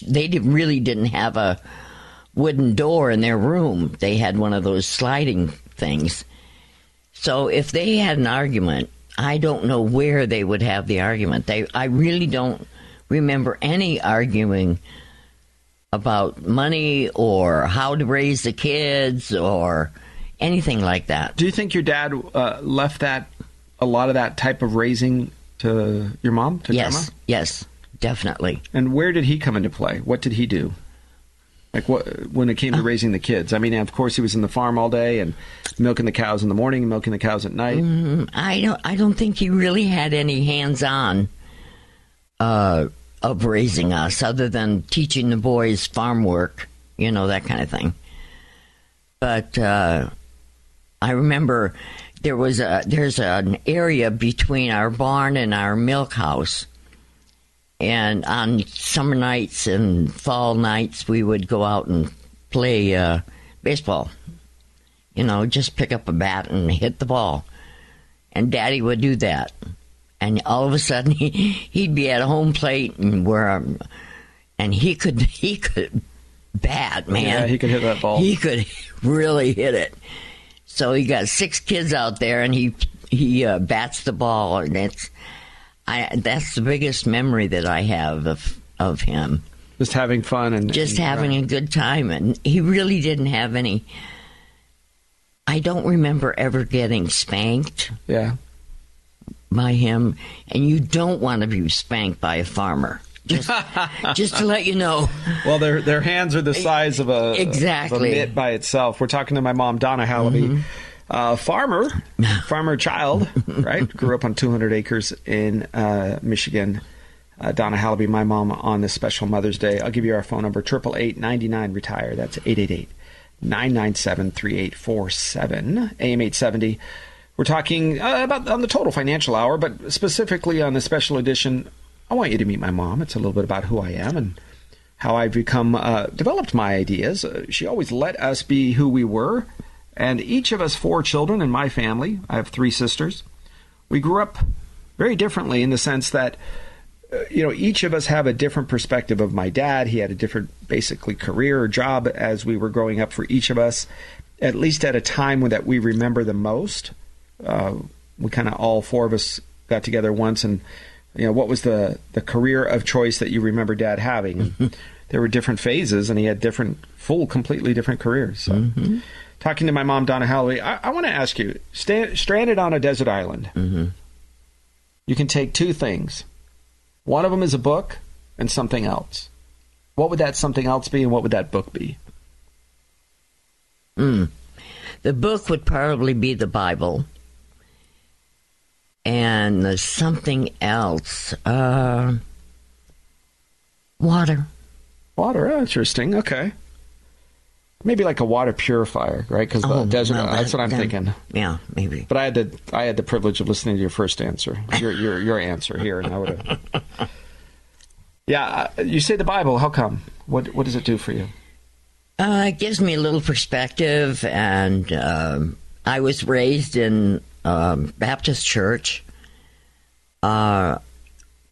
they did, really didn't have a wooden door in their room. They had one of those sliding things. So if they had an argument, I don't know where they would have the argument. They, I really don't remember any arguing about money or how to raise the kids or anything like that. Do you think your dad uh, left that, a lot of that type of raising to your mom, to yes, grandma? yes, definitely. And where did he come into play? What did he do? Like what when it came Uh. to raising the kids? I mean, of course, he was in the farm all day and milking the cows in the morning, and milking the cows at night. Mm, I don't. I don't think he really had any hands-on uh, of raising us, other than teaching the boys farm work, you know that kind of thing. But uh, I remember there was a there's an area between our barn and our milk house, and on summer nights and fall nights we would go out and play uh, baseball. You know, just pick up a bat and hit the ball. And Daddy would do that. And all of a sudden, he, he'd be at home plate and where, and he could he could bat man. Yeah, he could hit that ball. He could really hit it. So he got six kids out there, and he he uh, bats the ball, and it's I that's the biggest memory that I have of of him. Just having fun and just and- having a good time and he really didn't have any I don't remember ever getting spanked. Yeah. by him. And you don't want to be spanked by a farmer just just to let you know Well, their their hands are the size of a Exactly. of a mitt by itself. We're talking to my mom, Donna Halaby, uh, farmer, farmer child, right? Grew up on 200 acres in uh, Michigan. Uh, Donna Halaby, my mom, on this special Mother's Day. I'll give you our phone number: triple eight ninety nine retire. That's 888 997 3847 AM 870. We're talking uh, about on the total financial hour, but specifically on the special edition. I want you to meet my mom. It's a little bit about who I am and how I've become uh, developed my ideas. Uh, she always let us be who we were, and each of us four children in my family. I have three sisters. We grew up very differently in the sense that uh, you know each of us have a different perspective of my dad. He had a different, basically, career or job as we were growing up for each of us. At least at a time that we remember the most. Uh, we kind of all four of us got together once and you know what was the the career of choice that you remember dad having? Mm-hmm. There were different phases and he had different full completely different careers so. Mm-hmm. Talking to my mom donna Halaby, i, I want to ask you sta- stranded on a desert island. Mm-hmm. You can take two things. One of them is a book and something else. What would that something else be and what would that book be? Mm. The book would probably be the bible and something else uh water water oh, interesting okay maybe like a water purifier right because the desert Oh, well, that's what i'm thinking yeah maybe But I had the I had the privilege of listening to your first answer, your your your answer here, and I would have. Yeah, uh, you say the Bible. How come? What what does it do for you? Uh, it gives me a little perspective, and um, I was raised in um, Baptist church. Uh,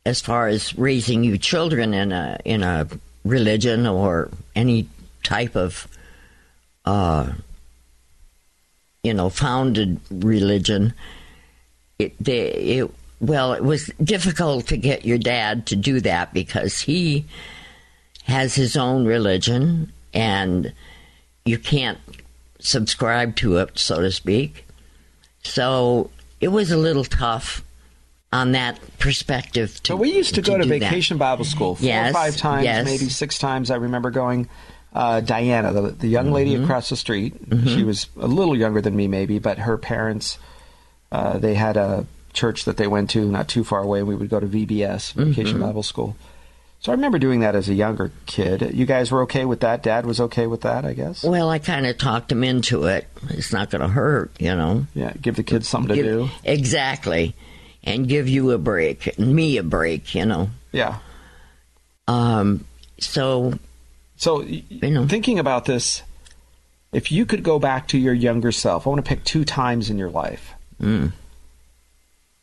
as far as raising you children in a in a religion or any type of, uh, you know, founded religion, it they it well, it was difficult to get your dad to do that because he has his own religion, and you can't subscribe to it, so to speak. So it was a little tough on that perspective. To, So we used to, go to do that. vacation Bible school four Yes, or five times, yes. maybe six times. I remember going. Uh, Diana, the, the young lady Mm-hmm. across the street, she was a little younger than me, maybe, but her parents, uh, they had a church that they went to not too far away. and We would go to VBS, Vacation Mm-hmm. Bible School. So I remember doing that as a younger kid. You guys were okay with that? Dad was okay with that, I guess. Well, I kind of talked him into it. It's not going to hurt, you know. Yeah, give the kids something to do. Exactly. And give you a break, me a break, you know. Yeah. Um, so, So, You know. thinking about this, if you could go back to your younger self, I want to pick two times in your life. mm,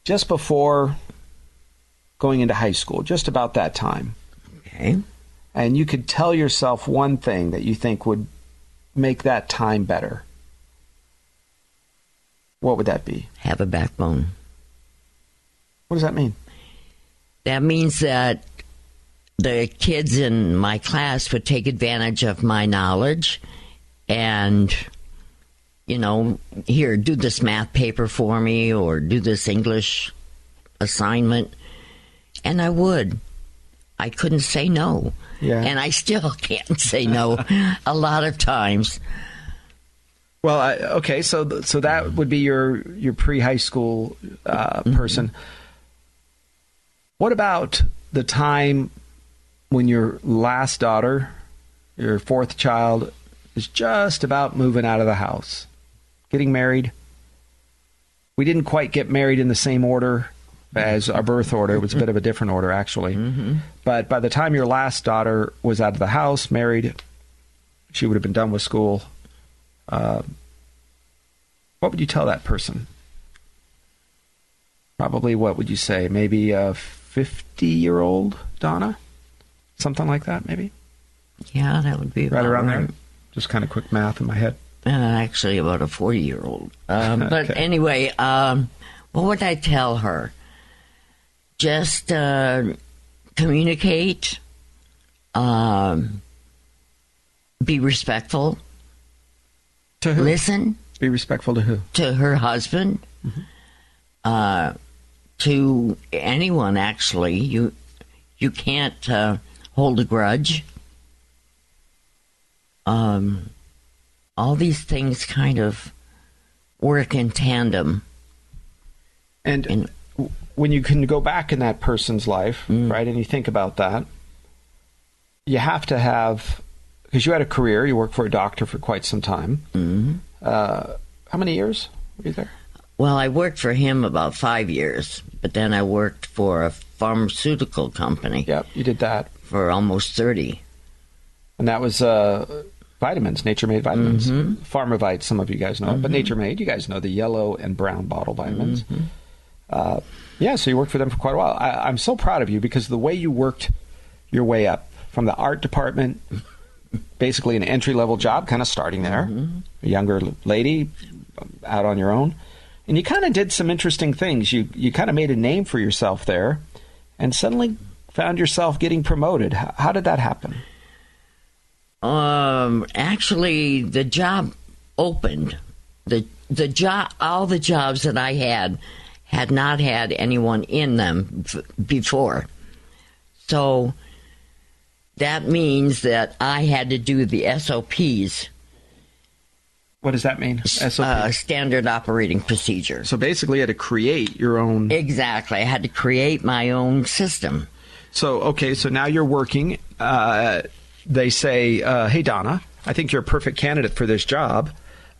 Just before going into high school, just about that time. Okay. And you could tell yourself one thing that you think would make that time better. What would that be? Have a backbone. What does that mean? That means that the kids in my class would take advantage of my knowledge and, you know, here, do this math paper for me or do this English assignment. And I would. I couldn't say no. Yeah. And I still can't say no a lot of times. Well, I, okay, so so that would be your your pre high school uh, Mm-hmm. person. What about the time when your last daughter, your fourth child, is just about moving out of the house, getting married? We didn't quite get married in the same order as our birth order. It was a bit of a different order, actually. But by the time your last daughter was out of the house, married, she would have been done with school. Uh, what would you tell that person? Probably, what would you say? Maybe a 50 year old Donna? Something like that, maybe? Yeah, that would be Right around right. there? Just kind of quick math in my head. Uh, actually, about a 40 year old. Um, but anyway, um, what would I tell her? Just uh, communicate, um, be respectful, To who? listen Be respectful to who? to her husband, uh, to anyone. Actually, you you can't uh, hold a grudge. Um, all these things kind of work in tandem. And And- when you can go back in that person's life, Mm. right, and you think about that, you have to have, because you had a career, you worked for a doctor for quite some time. Mm-hmm. Uh, how many years were you there? Well, I worked for him about five years, but then I worked for a pharmaceutical company Yep, you did that. for almost 30. And that was uh, vitamins, Nature Made vitamins. Mm-hmm. Pharmavite, some of you guys know it, but Nature Made, you guys know the yellow and brown bottle vitamins. Uh, yeah, so you worked for them for quite a while. I, I'm so proud of you because the way you worked your way up from the art department, basically an entry level job, kind of starting there, Mm-hmm. a younger lady out on your own. And you kind of did some interesting things. You you kind of made a name for yourself there, and suddenly found yourself getting promoted. How, how did that happen? Um, actually, the job opened. the The job, all the jobs that I had, had not had anyone in them f- before. So that means that I had to do the SOPs, What does that mean? SOP. uh, standard operating procedure. so basically, you had to create your own. Exactly. I had to create my own system. So okay, so now you're working. Uh, they say, uh, "Hey Donna, I think you're a perfect candidate for this job."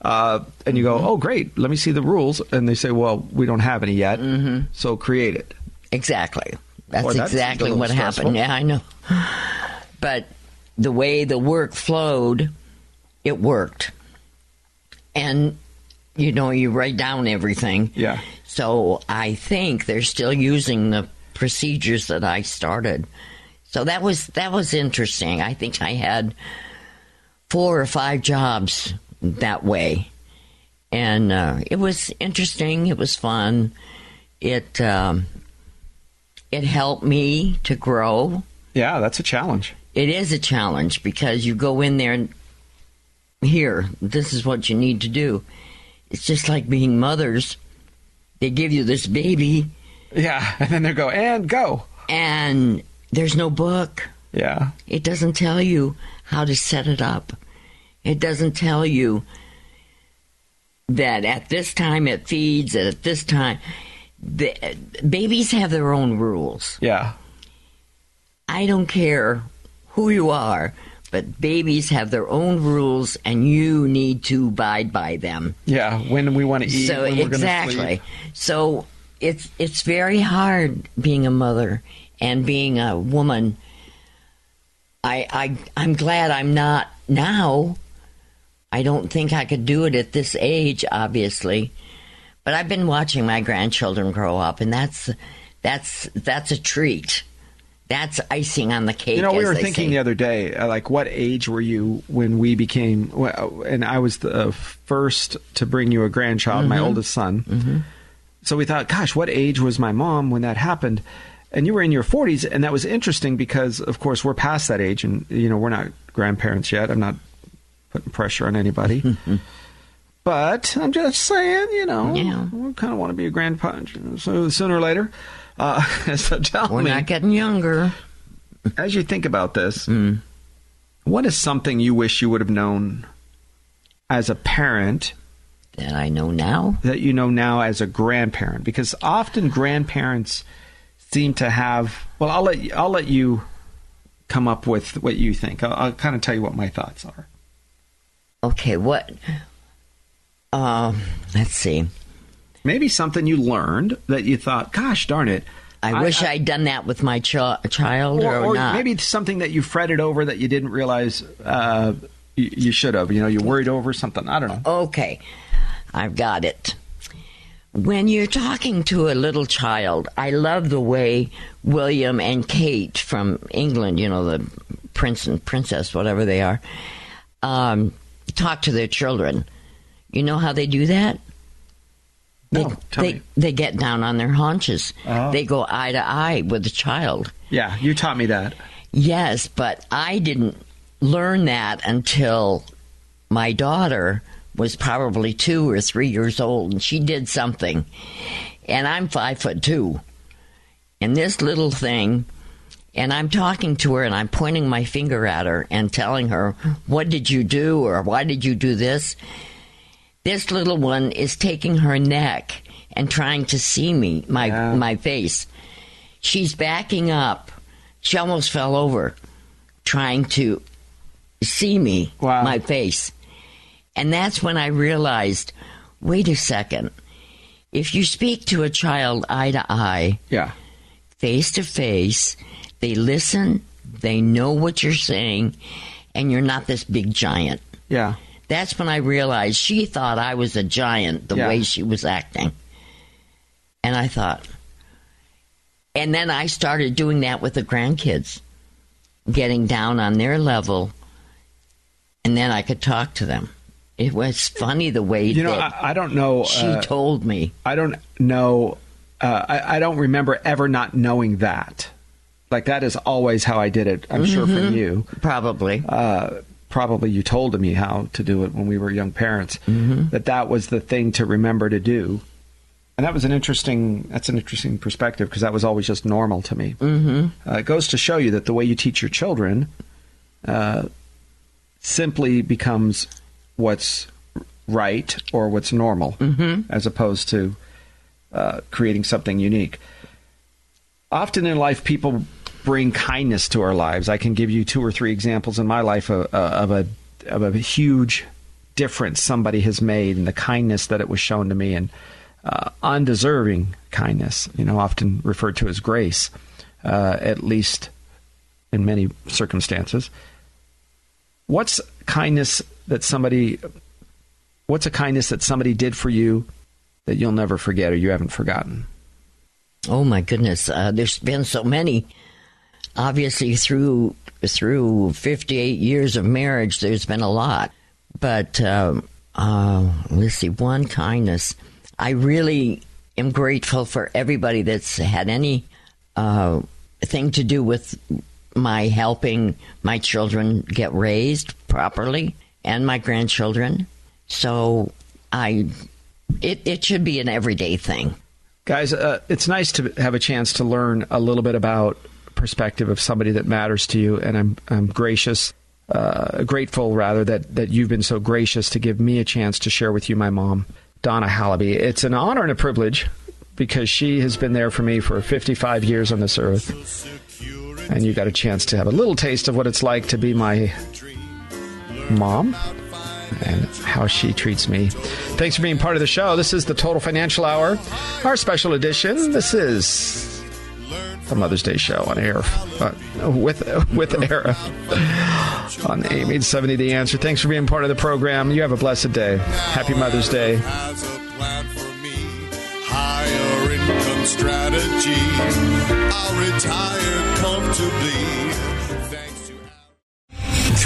Uh, and you go, "Oh, great! Let me see the rules." And they say, "Well, we don't have any yet, mm-hmm. so create it." Exactly. That's Boy, that exactly what stressful. happened. Yeah, I know. But the way the work flowed, it worked. And, you know, you write down everything. Yeah. So I think they're still using the procedures that I started. So that was that was interesting. I think I had four or five jobs that way, and uh, it was interesting. It was fun. It um, it helped me to grow. Yeah, that's a challenge. It is a challenge because you go in there and here, this is what you need to do. It's just like being mothers. They give you this baby Yeah, and then they go and go. and there's no book. Yeah, It doesn't tell you how to set it up. It doesn't tell you that at this time it feeds, and at this time. The, babies have their own rules. yeah, I don't care who you are, but babies have their own rules, and you need to abide by them. yeah. When we want to eat, so exactly. So it's it's very hard being a mother and being a woman. I I I'm glad I'm not now. I don't think I could do it at this age, obviously. But I've been watching my grandchildren grow up, and that's that's that's a treat. That's icing on the cake. You know, we were thinking say. the other day, uh, like, what age were you when we became? well, And I was the uh, first to bring you a grandchild, my mm-hmm. oldest son. Mm-hmm. So we thought, gosh, what age was my mom when that happened? And you were in your 40s, and that was interesting because, of course, we're past that age, and you know, we're not grandparents yet. I'm not putting pressure on anybody. But I'm just saying, you know, Yeah. we kind of want to be a grandpa so sooner or later. Uh, so tell We're me, not getting younger. as you think about this, Mm. what is something you wish you would have known as a parent That I know now. that you know now as a grandparent? Because often grandparents seem to have. Well, I'll let you, I'll let you come up with what you think. I'll, I'll kind of tell you what my thoughts are. Okay, what? Um, let's see. Maybe something you learned that you thought, "Gosh darn it." I, wish I, had done that with my ch- child or, or, or not. maybe something that you fretted over that you didn't realize uh, you, you should have. You know, you worried over something. I don't know. Okay, I've got it. When you're talking to a little child, I love the way William and Kate from England, you know, the prince and princess, whatever they are, um, talk to their children. You know how they do that? They, No, they, me. they get down on their haunches. Oh. They go eye to eye with the child. Yeah, you taught me that. Yes, but I didn't learn that until my daughter was probably two or three years old, and she did something. And I'm five foot two. And this little thing, and I'm talking to her and I'm pointing my finger at her and telling her, What did you do? or Why did you do this? This little one is taking her neck and trying to see me, my, Yeah. my face. She's backing up. She almost fell over trying to see me, Wow. my face. And that's when I realized wait a second. If you speak to a child eye to eye, Yeah. face to face, they listen, they know what you're saying, and you're not this big giant. Yeah. That's when I realized she thought I was a giant the Yeah. way she was acting. And I thought, and then I started doing that with the grandkids, getting down on their level, and then I could talk to them. It was funny the way You know, I, I don't know. she uh, told me. I don't know. Uh, I, I don't remember ever not knowing that. Like that is always how I did it. I'm sure Mm-hmm. from you. Probably. Uh, probably you told me how to do it when we were young parents. Mm-hmm. That that was the thing to remember to do. And that was an interesting. That's an interesting perspective because that was always just normal to me. Mm-hmm. Uh, it goes to show you that the way you teach your children uh, simply becomes what's right or what's normal, as opposed to uh, creating something unique. Often in life, people bring kindness to our lives. I can give you two or three examples in my life of, uh, of a of a huge difference somebody has made and the kindness that it was shown to me and uh, undeserving kindness. You know, often referred to as grace, uh, at least in many circumstances. What's kindness that somebody? What's a kindness that somebody did for you that you'll never forget or you haven't forgotten? Oh my goodness, uh, there's been so many. Obviously, through through 58 years of marriage, there's been a lot. But um, uh, let's see, one kindness. I really am grateful for everybody that's had any uh, thing to do with my helping my children get raised properly and my grandchildren. So I, it, it should be an everyday thing. Guys, uh, it's nice to have a chance to learn a little bit about perspective of somebody that matters to you, and I'm I'm gracious, uh, grateful rather that that you've been so gracious to give me a chance to share with you my mom, Donna Halaby. It's an honor and a privilege because she has been there for me for 55 years on this earth, and you got a chance to have a little taste of what it's like to be my mom and how she treats me. Thanks for being part of the show. This is the Total Financial Hour, our special edition. This is the Mother's Day show on air uh, with with Era on AM 870 The Answer. Thanks for being part of the program. You have a blessed day. Happy Mother's Day. A strategy. I'll retire comfortably.